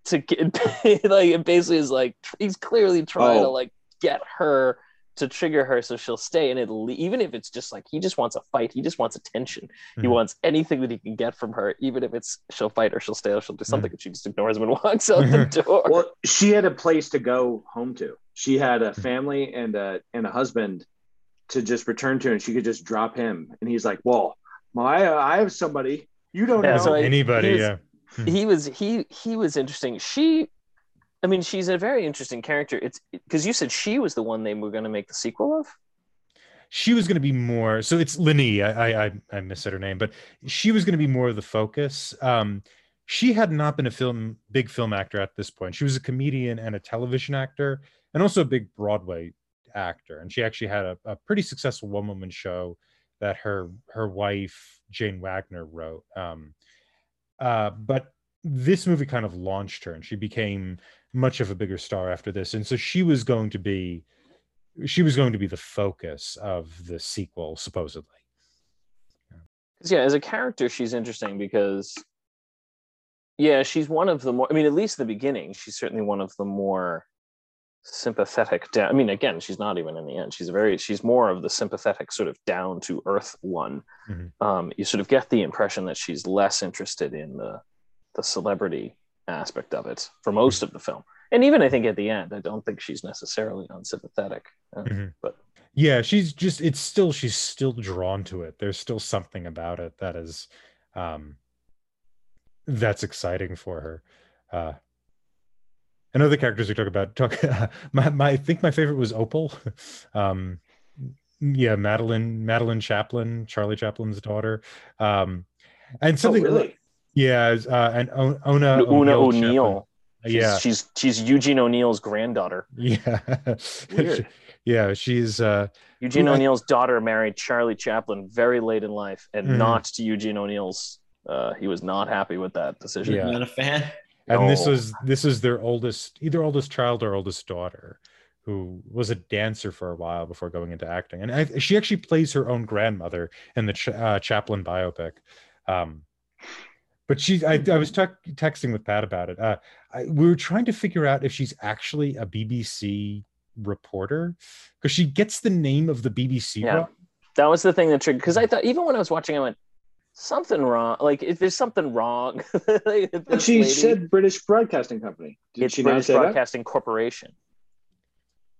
To get like it basically is like he's clearly trying to Oh. like get her to trigger her so she'll stay and it'll even if it's just like he just wants a fight he just wants attention he Mhm. wants anything that he can get from her even if it's she'll fight or she'll stay or she'll do something and she just ignores him and walks out the door Well, she had a place to go home to. She had a family and a and a husband to just return to, and she could just drop him. And he's like, "Well, my I have somebody you don't Yeah, know." so Anybody, he was- yeah. he was he he was interesting she i mean she's a very interesting character it's because you said she was the one they were going to make the sequel of she was going to be more so it's Linny. I, I I I missaid her name, but she was going to be more of the focus. Um, she had not been a film big film actor at this point. She was a comedian and a television actor, and also a big Broadway actor. And she actually had a, a pretty successful one woman show that her her wife Jane Wagner wrote. Um, uh, but this movie kind of launched her, and she became much of a bigger star after this. And so she was going to be she was going to be the focus of the sequel supposedly 'Cause, yeah as a character she's interesting because yeah she's one of the more i mean at least the beginning she's certainly one of the more sympathetic down i mean again she's not even in the end. She's a very she's more of the sympathetic sort of down to earth one. Mhm. um, you sort of get the impression that she's less interested in the the celebrity aspect of it for most of the film. And even i think at the end i don't think she's necessarily unsympathetic. Uh, Mhm. but yeah she's just it's still she's still drawn to it. There's still something about it that is um that's exciting for her. Uh and other characters we talk about talk my, my i think my favorite was opal um yeah madeline madeline chaplin charlie chaplin's daughter um and something oh, really? yeah uh and O- ona Oona O'Neill o'neill she's, yeah she's she's eugene o'neill's granddaughter yeah Weird. yeah she's uh Eugene Who I- O'Neill's daughter married Charlie Chaplin very late in life, and Mhm. not to Eugene O'Neill's. Uh, he was not happy with that decision. Yeah. Not a fan. And this No. was this is their oldest either oldest child or oldest daughter who was a dancer for a while before going into acting and I, she actually plays her own grandmother in the Ch- uh, chaplin biopic um but she i, I was tec- texting with pat about it uh I, we were trying to figure out if she's actually a bbc reporter because she gets the name of the bbc Yeah. That was the thing that triggered. Because I thought even when I was watching, I went something wrong. Like if there's something wrong. But she lady- said British Broadcasting Company. Did it's she not British say Broadcasting Corporation.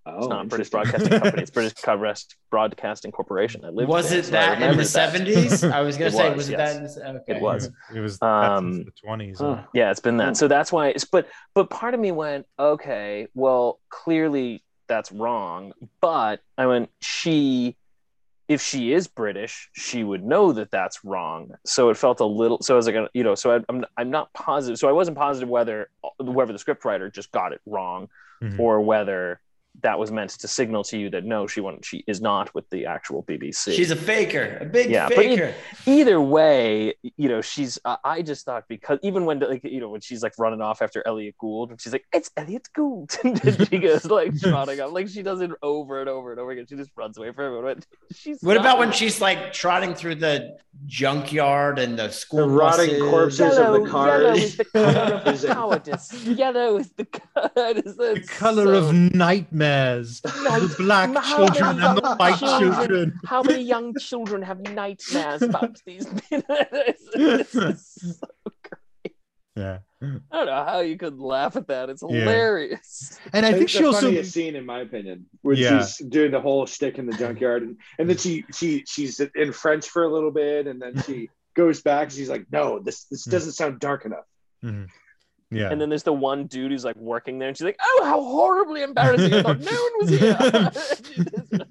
that? It's Oh, not British. Broadcasting Company. It's British Broadcast- Broadcasting Corporation. I lived Was there, it so that in the seventies? I was gonna It say, was, was it yes. that? In the, okay. It was. it was Um, the 20s Huh. Yeah, it's been Oh. that. So that's why it's but but part of me went, okay, well, clearly that's wrong. But I went, she if she is British, she would know that that's wrong. So it felt a little so I was like, you know, so I, I'm I'm not positive. So I wasn't positive whether whoever the scriptwriter just got it wrong Mhm. or whether that was meant to signal to you that no, she won't, she is not with the actual BBC She's a faker, a big Yeah, but it- faker. either way, you know, she's. Uh, I just thought because even when like you know when she's like running off after Elliott Gould, and she's like, "It's Elliott Gould," and she goes like trotting up, like she does it over and over and over again. She just runs away from everyone. She's What not- about when she's like trotting through the junkyard and the school The rotting buses? corpses of the cars. yellow is the color of it- cowardice. Yellow is the color. the color of nightmares the black How children many and the white children- children How many young children have nightmares about these? This is so yeah I don't know how you could laugh at that. It's hilarious. Yeah. hilarious. and i think it's she the also funniest scene in my opinion, where Yeah. she's doing the whole shtick in the junkyard, and, and then she she she's in French for a little bit, and then she goes back. And she's like, "No, this this Hmm. doesn't sound dark enough." Mhm. Yeah And then there's the one dude who's like working there, and she's like, "Oh, how horribly embarrassing! I thought no one was here.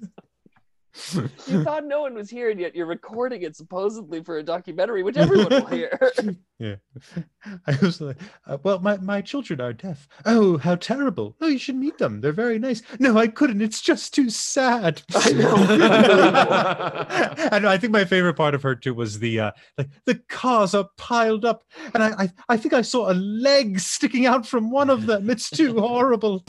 you thought no one was here, and yet you're recording it supposedly for a documentary, which everyone will hear." yeah. I was like uh, well my, my children are deaf. Oh how terrible. Oh you should meet them. They're very nice. No i couldn't. It's just too sad. I know. and i think my favorite part of her too was the uh like the cars are piled up and I, I i think i saw a leg sticking out from one of them. It's too horrible.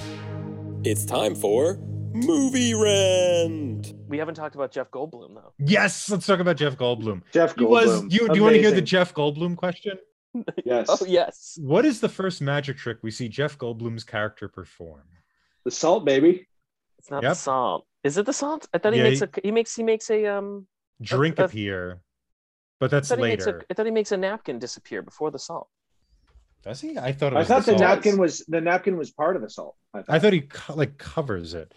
It's time for Movie Rant. We haven't talked about Jeff Goldblum though. Yes, let's talk about Jeff Goldblum. Jeff He was. Goldblum. You, do you want to hear the Jeff Goldblum question? Yes. Oh yes. What is the first magic trick we see Jeff Goldblum's character perform? The salt, baby. It's not Yep. the salt. Is it the salt? I thought he Yeah, makes a he makes he makes a um Drink uh, appear, but that's thought, he makes a, later. I thought he makes a napkin disappear before the salt. Does he? I thought it I thought the salt. napkin was the napkin was part of the salt. I thought. I thought he co- like covers it.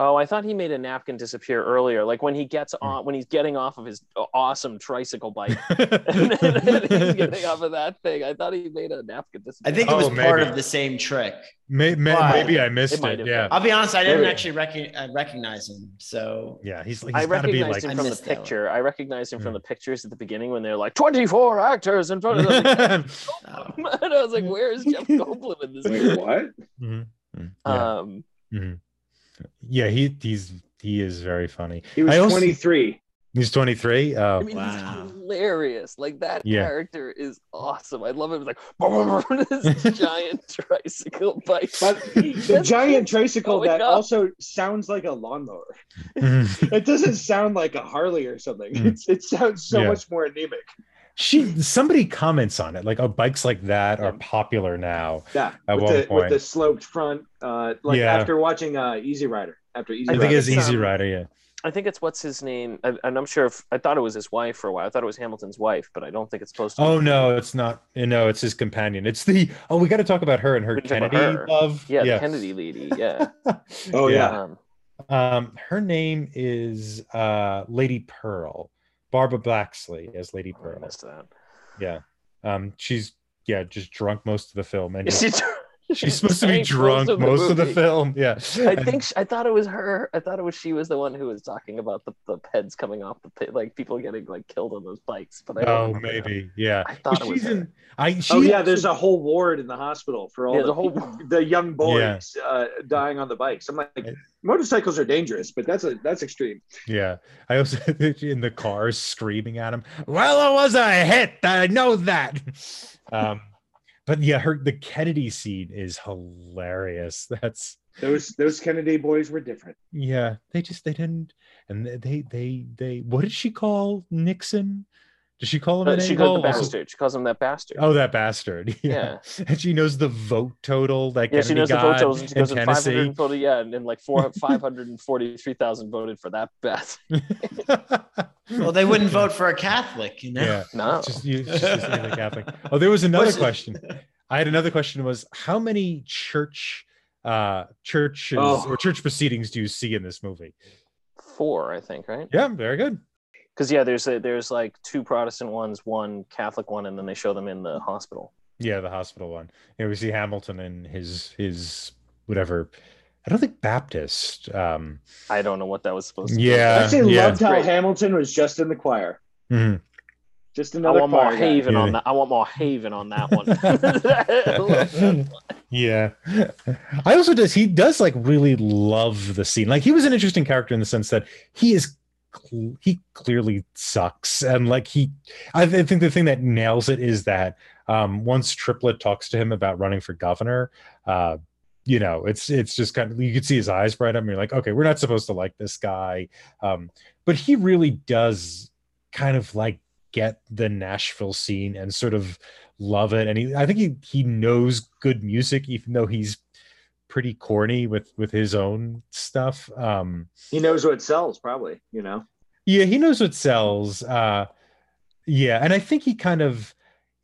Oh, I thought he made a napkin disappear earlier, like when he gets Hmm. on when he's getting off of his awesome tricycle bike. and then he's getting off of that thing. I thought he made a napkin disappear. I think it was Oh, part maybe. of the same trick. May, may, maybe I missed It it. Yeah, been. I'll be honest, I didn't Maybe. actually rec- uh, recognize him. So yeah. He's, he's I got be recognized like. him I from the missed that one. picture. I recognized him from Hmm. the pictures at the beginning when they're like 24 actors in front of them. uh, and I was like, where is Jeff Goldblum in this Wait, movie? what? Mhm. Yeah. Um, Mhm. Yeah, he he's he is very funny. He was also- 23. He's 23. I Oh, mean, Wow. he's hilarious. Like that Yeah. character is awesome. I love him. It's like this giant tricycle bike. But the giant tricycle that up. also sounds like a lawnmower. Mhm. It doesn't sound like a Harley or something. Mm. It's, it sounds so Yeah. much more anemic. She somebody comments on it like, oh, bikes like that are popular now. Yeah, At with one the, point. with the sloped front. Uh, like Yeah. after watching uh, Easy Rider. After Easy I I Rider. think it's it's, Easy um, Rider. Yeah. I think it's what's his name, and and I'm sure if I thought it was his wife for a while. I thought it was Hamilton's wife, but I don't think it's supposed to. Oh be. no, it's not. No, it's his companion. It's the. Oh, we got to talk about her and her We can talk about Kennedy her. love. yeah, the Kennedy lady. Yeah. Oh, yeah. Um, Um, her name is uh Lady Pearl, Barbara Blacksley as Lady I Pearl. missed that. Yeah. Um, she's yeah, just drunk most of the film, and she- she's supposed to be drank drunk most of the movie. film. Yeah. I think sh I thought it was her. I thought it was she was the one who was talking about the, the heads coming off the pit, like people getting like killed on those bikes. But I don't Oh, remember now. maybe. Yeah. I thought But it was she's her. in. I. She oh yeah, there's a whole ward in the hospital for all Yeah, the, the whole- people- the young boys uh, dying on the bikes. I'm like, motorcycles are dangerous, but that's a that's extreme. Yeah. I also in the car screaming at him. Well, it was a hit. I know that. Um, but yeah, her the Kennedy scene is hilarious. That's Those those Kennedy boys were different. yeah. They just they didn't, and they they they, they what did she call Nixon? Did she call him an she a-hole? calls the Also- bastard. She calls him that bastard. Oh, that bastard. Yeah. And she knows the vote total that yeah, she Kennedy knows the vote totals. and She in goes in Tennessee. 540. Yeah, and, and like four 543,000 voted for that best. well, they wouldn't vote for a Catholic, you know. Yeah. No, Just you just to the Catholic. Oh, there was another What's- question. I had another question was how many church uh churches Oh. or church proceedings do you see in this movie? four, I think, right? Yeah, very good. Because yeah, there's a, there's like two Protestant ones, one Catholic one, and then they show them in the hospital. Yeah, the hospital one. Yeah, we see Hamilton and his his whatever. I don't think Baptist. Um I don't know what that was supposed to. I yeah, actually yeah. loved how Great. Hamilton was just in the choir. Mhm. Just be. I another want more choir guy. Haven Yeah. on that. I want more Haven on that one. I love yeah i also does he does like really love the scene like he was an interesting character in the sense that he is cl- he clearly sucks and like he i th- think the thing that nails it is that um once Triplette talks to him about running for governor uh you know it's it's just kind of you can see his eyes bright up and you're like okay we're not supposed to like this guy. Um but he really does kind of like get the nashville scene and sort of love it and he i think he he knows good music even though he's pretty corny with with his own stuff um He knows what sells, probably. You know. yeah he knows what sells uh yeah and i think he kind of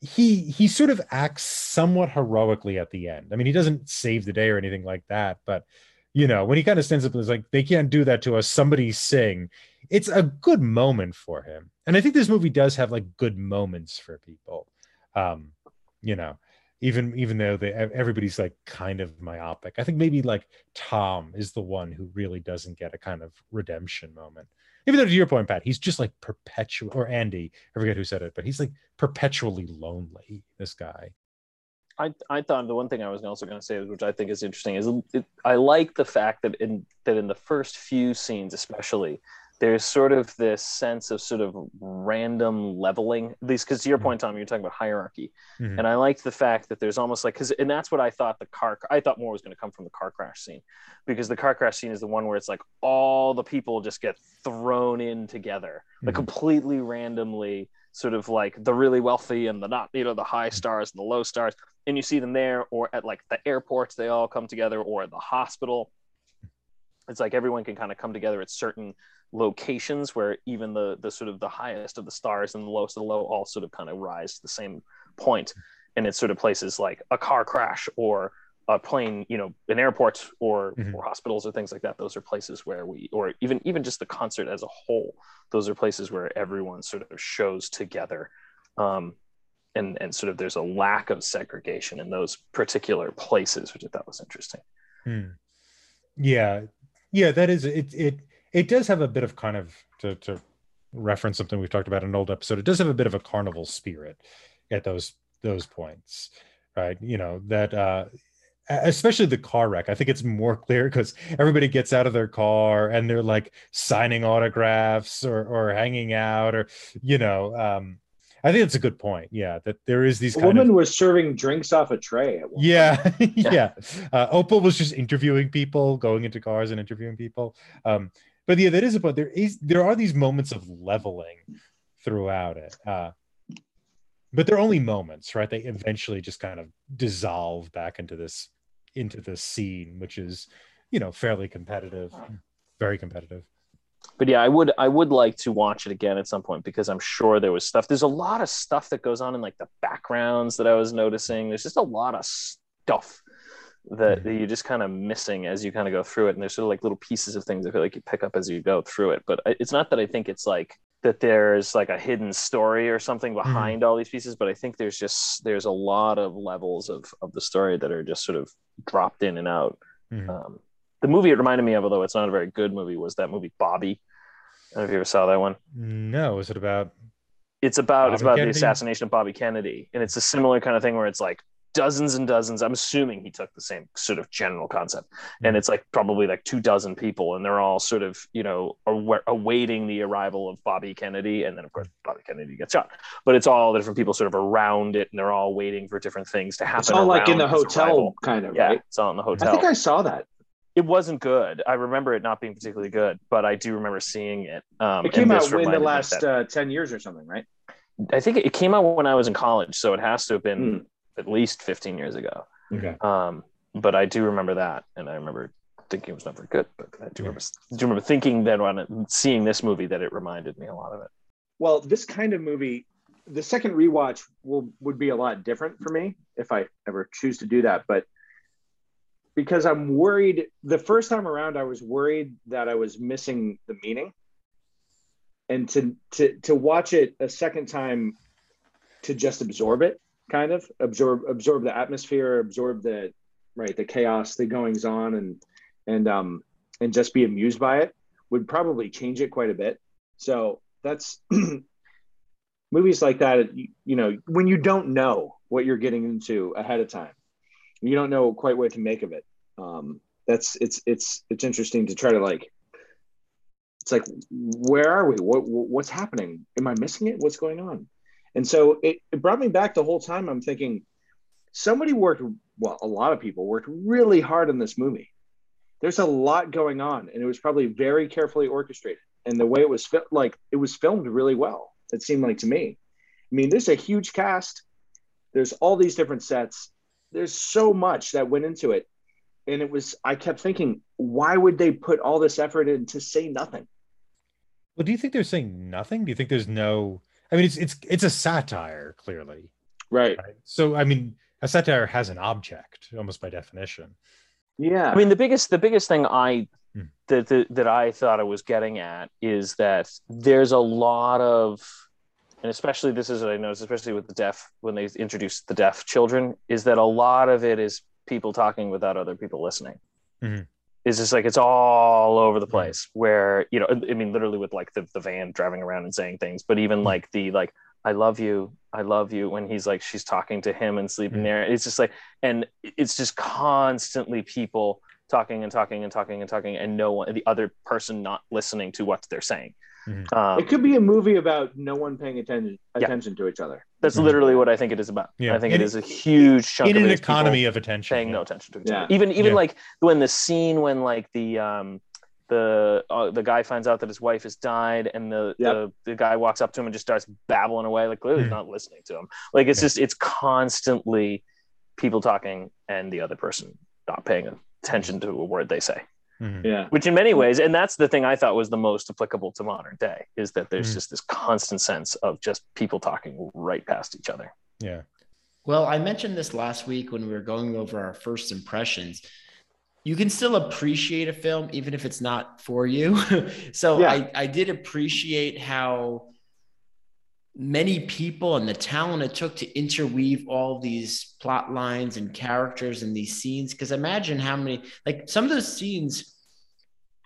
he he sort of acts somewhat heroically at the end i mean he doesn't save the day or anything like that but you know when he kind of stands up and is like they can't do that to us somebody sing it's a good moment for him and i think this movie does have like good moments for people um you know even even though they everybody's like kind of myopic. I think maybe like tom is the one who really doesn't get a kind of redemption moment. Even though to your point pat he's just like perpetual or andy i forget who said it but he's like perpetually lonely this guy. I, I thought the one thing I was also going to say, which I think is interesting, is it, I like the fact that in that in the first few scenes, especially, there's sort of this sense of sort of random leveling at least because to your Mhm. point tom you're talking about hierarchy Mhm. and i liked the fact that there's almost like because and that's what i thought the car i thought more was going to come from the car crash scene because the car crash scene is the one where it's like all the people just get thrown in together like Mhm. completely randomly sort of like the really wealthy and the not you know the high stars and the low stars and you see them there or at like the airports they all come together or at the hospital it's like everyone can kind of come together at certain locations where even the the sort of the highest of the stars and the lowest of the low all sort of kind of rise to the same point and it's sort of places like a car crash or a plane you know an airport or Mhm. or hospitals or things like that those are places where we or even even just the concert as a whole those are places where everyone sort of shows together um and and sort of there's a lack of segregation in those particular places which i thought was interesting Hmm. Yeah, yeah, that is it. It it does have a bit of kind of to to reference something we've talked about in an old episode. It does have a bit of a carnival spirit at those those points, right? You know that uh especially the car wreck. I think it's more clear because everybody gets out of their car and they're like signing autographs or or hanging out or you know. um I think that's a good point. Yeah, that there is these A kind of woman was serving drinks off a tray. At one point. yeah yeah uh, opal was just interviewing people going into cars and interviewing people um but yeah that is a point there is there are these moments of leveling throughout it uh but they're only moments right they eventually just kind of dissolve back into this into this scene which is you know fairly competitive very competitive but yeah, I would I would like to watch it again at some point because I'm sure there was stuff. There's a lot of stuff that goes on in like the backgrounds that I was noticing. There's just a lot of stuff that, that you're just kind of missing as you kind of go through it. And there's sort of like little pieces of things I feel like you pick up as you go through it. But it's not that I think it's like that there's like a hidden story or something behind all these pieces, but I think there's just there's a lot of levels of of the story that are just sort of dropped in and out. Mhm. Um, the movie it reminded me of, although it's not a very good movie, was that movie Bobby. I don't know if you ever saw that one. no is it about It's about it's about Kennedy? the assassination of Bobby Kennedy, and it's a similar kind of thing where it's like dozens and dozens. I'm assuming he took the same sort of general concept, and Mhm. it's like probably like two dozen people, and they're all sort of you know awa- awaiting the arrival of Bobby Kennedy, and then of course Bobby Kennedy gets shot. But it's all the different people sort of around it, and they're all waiting for different things to happen. It's all like in the hotel, arrival. kind of, Yeah, right? it's all in the hotel. I think I saw that. It wasn't good. I remember it not being particularly good, but I do remember seeing it. Um, It came out in the last uh, 10 years or something, right? I think it came out when I was in college, so it has to have been Hmm. at least 15 years ago. okay Um, but I do remember that, and I remember thinking it was not very good. But I do Yeah. remember, do remember thinking that on seeing this movie that it reminded me a lot of it. Well, this kind of movie, the second rewatch will would be a lot different for me if I ever choose to do that. But because I'm worried, the first time around, I was worried that I was missing the meaning, and to to to watch it a second time, to just absorb it, kind of absorb absorb the atmosphere, absorb the right the chaos, the goings on, and and um and just be amused by it would probably change it quite a bit. So that's movies like that. You, you know, when you don't know what you're getting into ahead of time, you don't know quite what to make of it. Um, that's it's it's it's interesting to try to like. It's like, where are we? What what's happening? Am I missing it? What's going on? And so it, it brought me back the whole time. I'm thinking, somebody worked well. A lot of people worked really hard on this movie. There's a lot going on, and it was probably very carefully orchestrated. And the way it was like it was filmed really well. It seemed like to me. I mean, there's a huge cast. There's all these different sets. There's so much that went into it, and it was. I kept thinking, why would they put all this effort in to say nothing? well do you think they're saying nothing do you think there's no i mean it's it's it's a satire clearly Right. right so i mean a satire has an object almost by definition Yeah. I mean, the biggest the biggest thing I Hmm. that, that that I thought I was getting at is that there's a lot of and especially this is what I noticed, especially with the deaf when they introduced the deaf children, is that a lot of it is people talking without other people listening. Mhm. It's just like it's all over the place. Where you know, I mean, literally with like the the van driving around and saying things, but even like the like I love you, I love you when he's like she's talking to him and sleeping Mhm. there. It's just like, and it's just constantly people talking and talking and talking and talking, and no one, the other person not listening to what they're saying. Mhm. Um, it could be a movie about no one paying attention Yeah. attention to each other. that's Mhm. literally what I think it is about. Yeah. I think In- it is a huge chunk in of an it is people economy of attention. paying yeah. no attention to each Yeah. other. Even even Yeah. like when the scene when like the um the uh, the guy finds out that his wife has died and the, Yep. the the guy walks up to him and just starts babbling away like clearly he's Mhm. not listening to him. Like it's Yeah. just it's constantly people talking and the other person not paying attention to a word they say. Mhm. Yeah. Which in many ways, and that's the thing I thought was the most applicable to modern day, is that there's Mhm. just this constant sense of just people talking right past each other. Yeah. Well, I mentioned this last week when we were going over our first impressions. You can still appreciate a film even if it's not for you. so Yeah. I, I did appreciate how many people and the talent it took to interweave all these plot lines and characters and these scenes. Because imagine how many, like some of those scenes,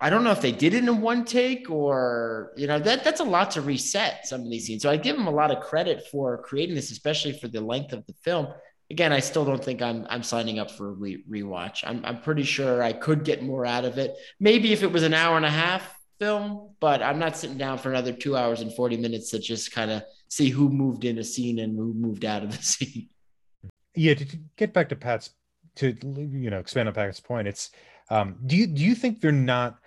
I don't know if they did it in one take or you know that that's a lot to reset some of these scenes. So I give them a lot of credit for creating this, especially for the length of the film. Again, I still don't think I'm I'm signing up for a re- rewatch. I'm I'm pretty sure I could get more out of it. Maybe if it was an hour and a half film, but I'm not sitting down for another two hours and forty minutes to just kind of see who moved in a scene and who moved out of the scene. yeah to, to get back to pat's to you know expand on pat's point it's um do you do you think they're not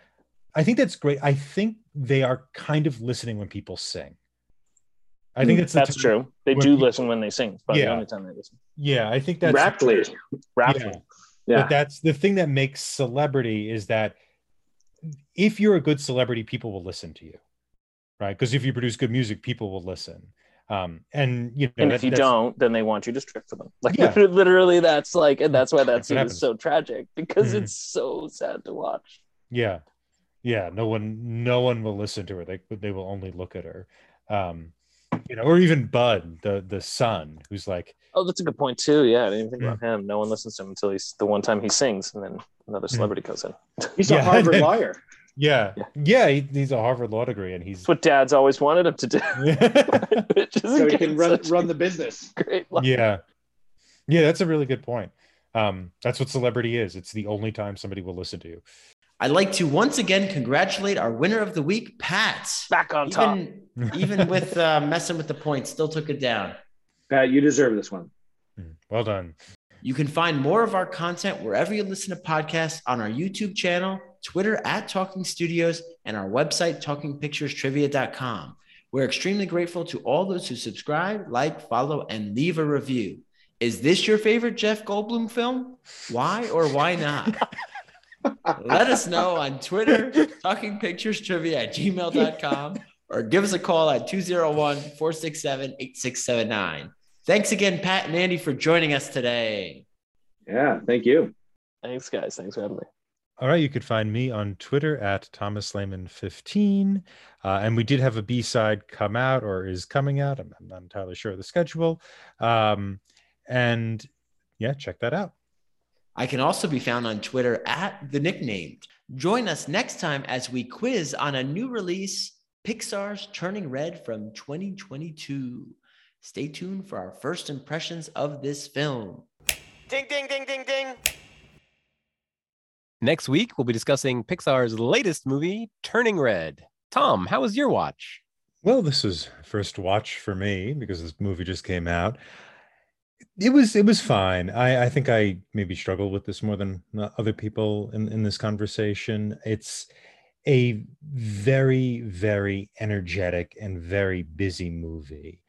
i think that's great i think they are kind of listening when people sing i think that's That's time- true. They do people- listen when they sing. It's Yeah. the only time they listen. yeah i think that's Raptly. Rap. Yeah. Yeah. but that's the thing that makes celebrity is that if you're a good celebrity people will listen to you right because if you produce good music people will listen um and you know And that- if you don't, then they want you to strip for them. Like Yeah. literally, that's like, and that's why that That's scene is so tragic because Mhm. it's so sad to watch. Yeah. Yeah. No one no one will listen to her. They they will only look at her. Um, you know, or even Bud, the the son, who's like, Oh, that's a good point too. Yeah, I didn't think Yeah. about him. No one listens to him until he's the one time he sings, and then another Hmm. celebrity comes in. He's Yeah. a Harvard lawyer. Yeah, Yeah. yeah, he, he's a Harvard law degree and he's That's what dads always wanted him to do. So he can run run the business. great line. yeah. Yeah, that's a really good point. Um, that's what celebrity is. It's the only time somebody will listen to you. I'd like to once again congratulate our winner of the week, Pat. Back on top. Even, even with uh, messing with the points, still took it down. Pat, you deserve this one. Mm, Well done. You can find more of our content wherever you listen to podcasts on our YouTube channel, Twitter at Talking Studios, and our website, talkingpicturestrivia.com. We're extremely grateful to all those who subscribe, like, follow, and leave a review. Is this your favorite Jeff Goldblum film? Why or why not? Let us know on Twitter, talkingpicturestrivia at gmail.com, or give us a call at 201 467 8679. Thanks again, Pat and Andy, for joining us today. Yeah, thank you. Thanks, guys. Thanks for having me. All right, you could find me on Twitter at Thomas Lehman 15. Uh, and we did have a B side come out or is coming out. I'm, I'm not entirely sure of the schedule. Um, and yeah, check that out. I can also be found on Twitter at the nicknamed. Join us next time as we quiz on a new release, Pixar's Turning Red from 2022. Stay tuned for our first impressions of this film. Ding, ding, ding, ding, ding. Next week, we'll be discussing Pixar's latest movie, Turning Red. Tom, how was your watch? Well, this was first watch for me because this movie just came out. It was it was fine. I I think I maybe struggled with this more than uh, other people in in this conversation. It's a very very energetic and very busy movie,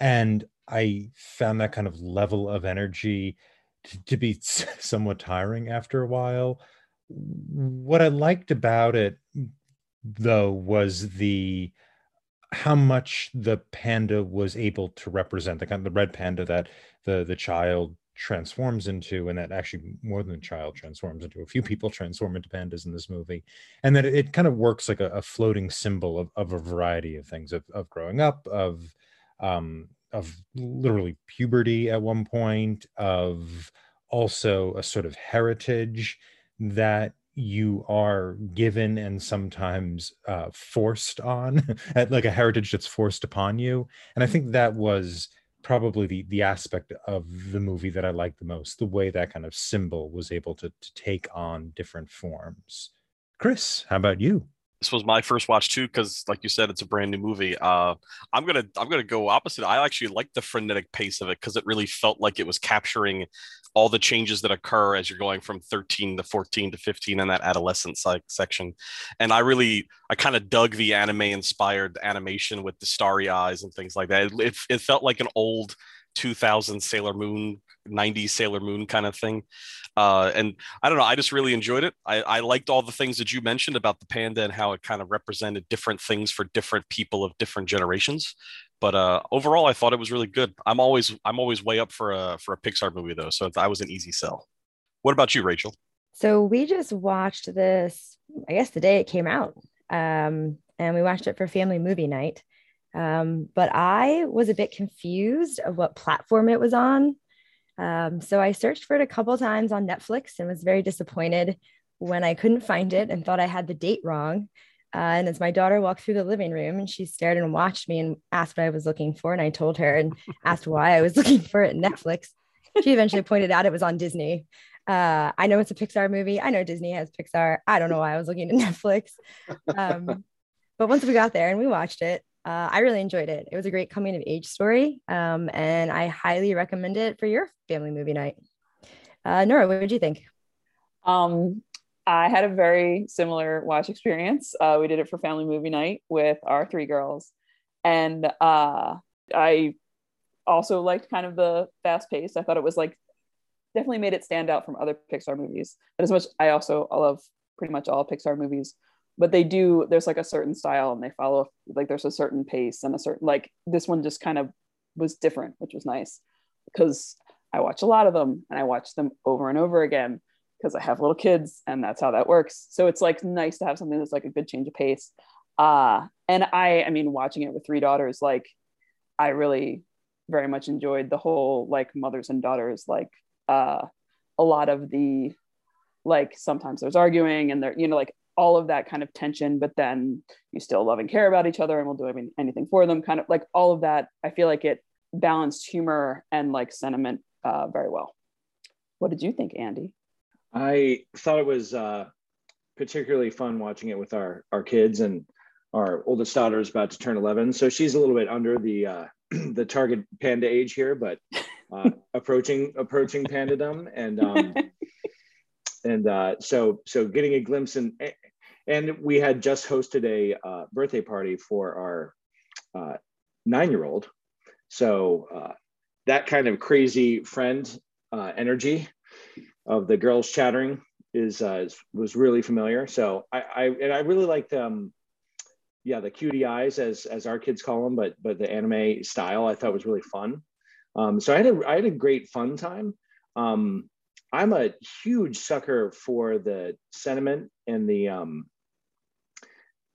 and I found that kind of level of energy to, to be somewhat tiring after a while. What I liked about it, though, was the how much the panda was able to represent the kind of the red panda that the the child transforms into and that actually more than a child transforms into a few people transform into pandas in this movie. And that it, it kind of works like a, a floating symbol of, of a variety of things of, of growing up of um of literally puberty at one point of also a sort of heritage that you are given and sometimes uh, forced on like a heritage that's forced upon you and i think that was probably the the aspect of the movie that I liked the most, the way that kind of symbol was able to, to take on different forms. Chris, how about you? This was my first watch too because like you said it's a brand new movie. Uh i'm gonna i'm gonna go opposite. I actually like the frenetic pace of it because it really felt like it was capturing all the changes that occur as you're going from 13 to 14 to 15 in that adolescent section. And i really i kind of dug the anime inspired animation with the starry eyes and things like that. It, it, it felt like an old 2000 Sailor Moon, 90s Sailor Moon kind of thing. Uh, and I don't know, I just really enjoyed it. I, I liked all the things that you mentioned about the panda and how it kind of represented different things for different people of different generations. But uh, overall, I thought it was really good. I'm always I'm always way up for a for a Pixar movie though, so I was an easy sell. What about you, Rachel? So we just watched this, I guess, the day it came out, um, and we watched it for family movie night. Um, but I was a bit confused of what platform it was on. Um, so I searched for it a couple times on Netflix and was very disappointed when I couldn't find it and thought I had the date wrong. Uh, and as my daughter walked through the living room and she stared and watched me and asked what I was looking for, and I told her and asked why I was looking for it in Netflix, she eventually pointed out it was on Disney. Uh, I know it's a Pixar movie. I know Disney has Pixar. I don't know why I was looking at Netflix. Um, but once we got there and we watched it, uh, I really enjoyed it. It was a great coming of age story, um, and I highly recommend it for your family movie night. Uh, Nora, what did you think? Um, I had a very similar watch experience. Uh, we did it for family movie night with our three girls, and uh, I also liked kind of the fast pace. I thought it was like definitely made it stand out from other Pixar movies. But as much, I also love pretty much all Pixar movies but they do there's like a certain style and they follow like there's a certain pace and a certain like this one just kind of was different which was nice. Because i watch a lot of them and i watch them over and over again because i have little kids and that's how that works. So it's like nice to have something that's like a good change of pace. Uh and i i mean watching it with three daughters like i really very much enjoyed the whole like mothers and daughters like uh a lot of the like sometimes there's arguing and there you know like all of that kind of tension, but then you still love and care about each other and will do anything for them. Kind of like all of that. I feel like it balanced humor and like sentiment uh, very well. What did you think, Andy? I thought it was uh, particularly fun watching it with our our kids and our oldest daughter is about to turn 11, so she's a little bit under the uh, the target panda age here, but uh, approaching approaching pandadom and. Um, and uh, so so getting a glimpse and and we had just hosted a uh, birthday party for our uh, nine-year-old. So uh, that kind of crazy friend uh, energy of the girls chattering is, uh, is, was really familiar. So I, I and I really liked um yeah the cutie eyes as as our kids call them but but the anime style I thought was really fun. Um, so I had a I had a great fun time. Um, I'm a huge sucker for the sentiment and the um,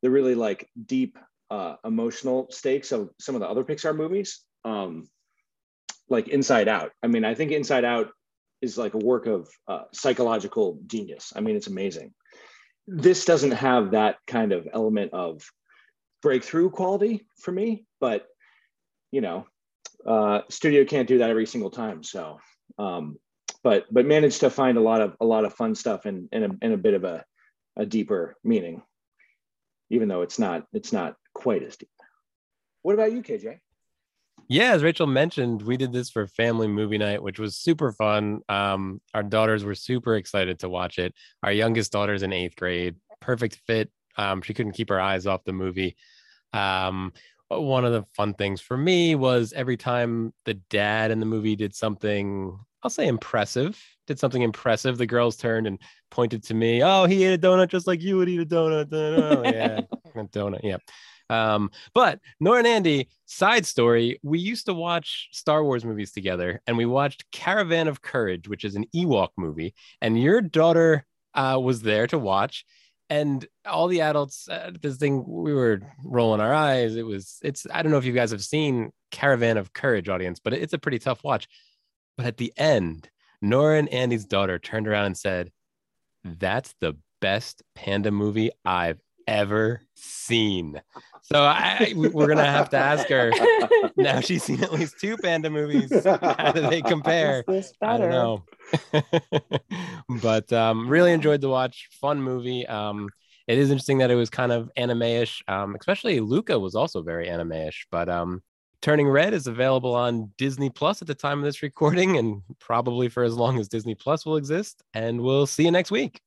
the really like deep uh, emotional stakes of some of the other Pixar movies, um, like Inside Out. I mean, I think Inside Out is like a work of uh, psychological genius. I mean, it's amazing. This doesn't have that kind of element of breakthrough quality for me, but you know, uh, studio can't do that every single time. So um, but but managed to find a lot of a lot of fun stuff and and a, and a bit of a, a deeper meaning, even though it's not it's not quite as deep. What about you, KJ? Yeah, as Rachel mentioned, we did this for family movie night, which was super fun. Um, our daughters were super excited to watch it. Our youngest daughter's in eighth grade, perfect fit. Um, she couldn't keep her eyes off the movie. Um, one of the fun things for me was every time the dad in the movie did something I'll say impressive. Did something impressive. The girls turned and pointed to me. Oh, he ate a donut just like you would eat a donut. Oh, yeah, a donut. Yeah. Um, but Nora and Andy, side story, we used to watch Star Wars movies together, and we watched Caravan of Courage, which is an Ewok movie, and your daughter uh, was there to watch. And all the adults, uh, this thing, we were rolling our eyes. It was, it's, I don't know if you guys have seen Caravan of Courage, audience, but it's a pretty tough watch. But at the end, Nora and Andy's daughter turned around and said, That's the best panda movie I've ever seen. So I, we- we're gonna have to ask her. Now she's seen at least two panda movies. How do they compare? I don't know. but um, really enjoyed the watch. Fun movie. Um, it is interesting that it was kind of anime-ish. Um, especially Luca was also very anime-ish. But um, Turning Red is available on Disney Plus at the time of this recording, and probably for as long as Disney Plus will exist. And we'll see you next week.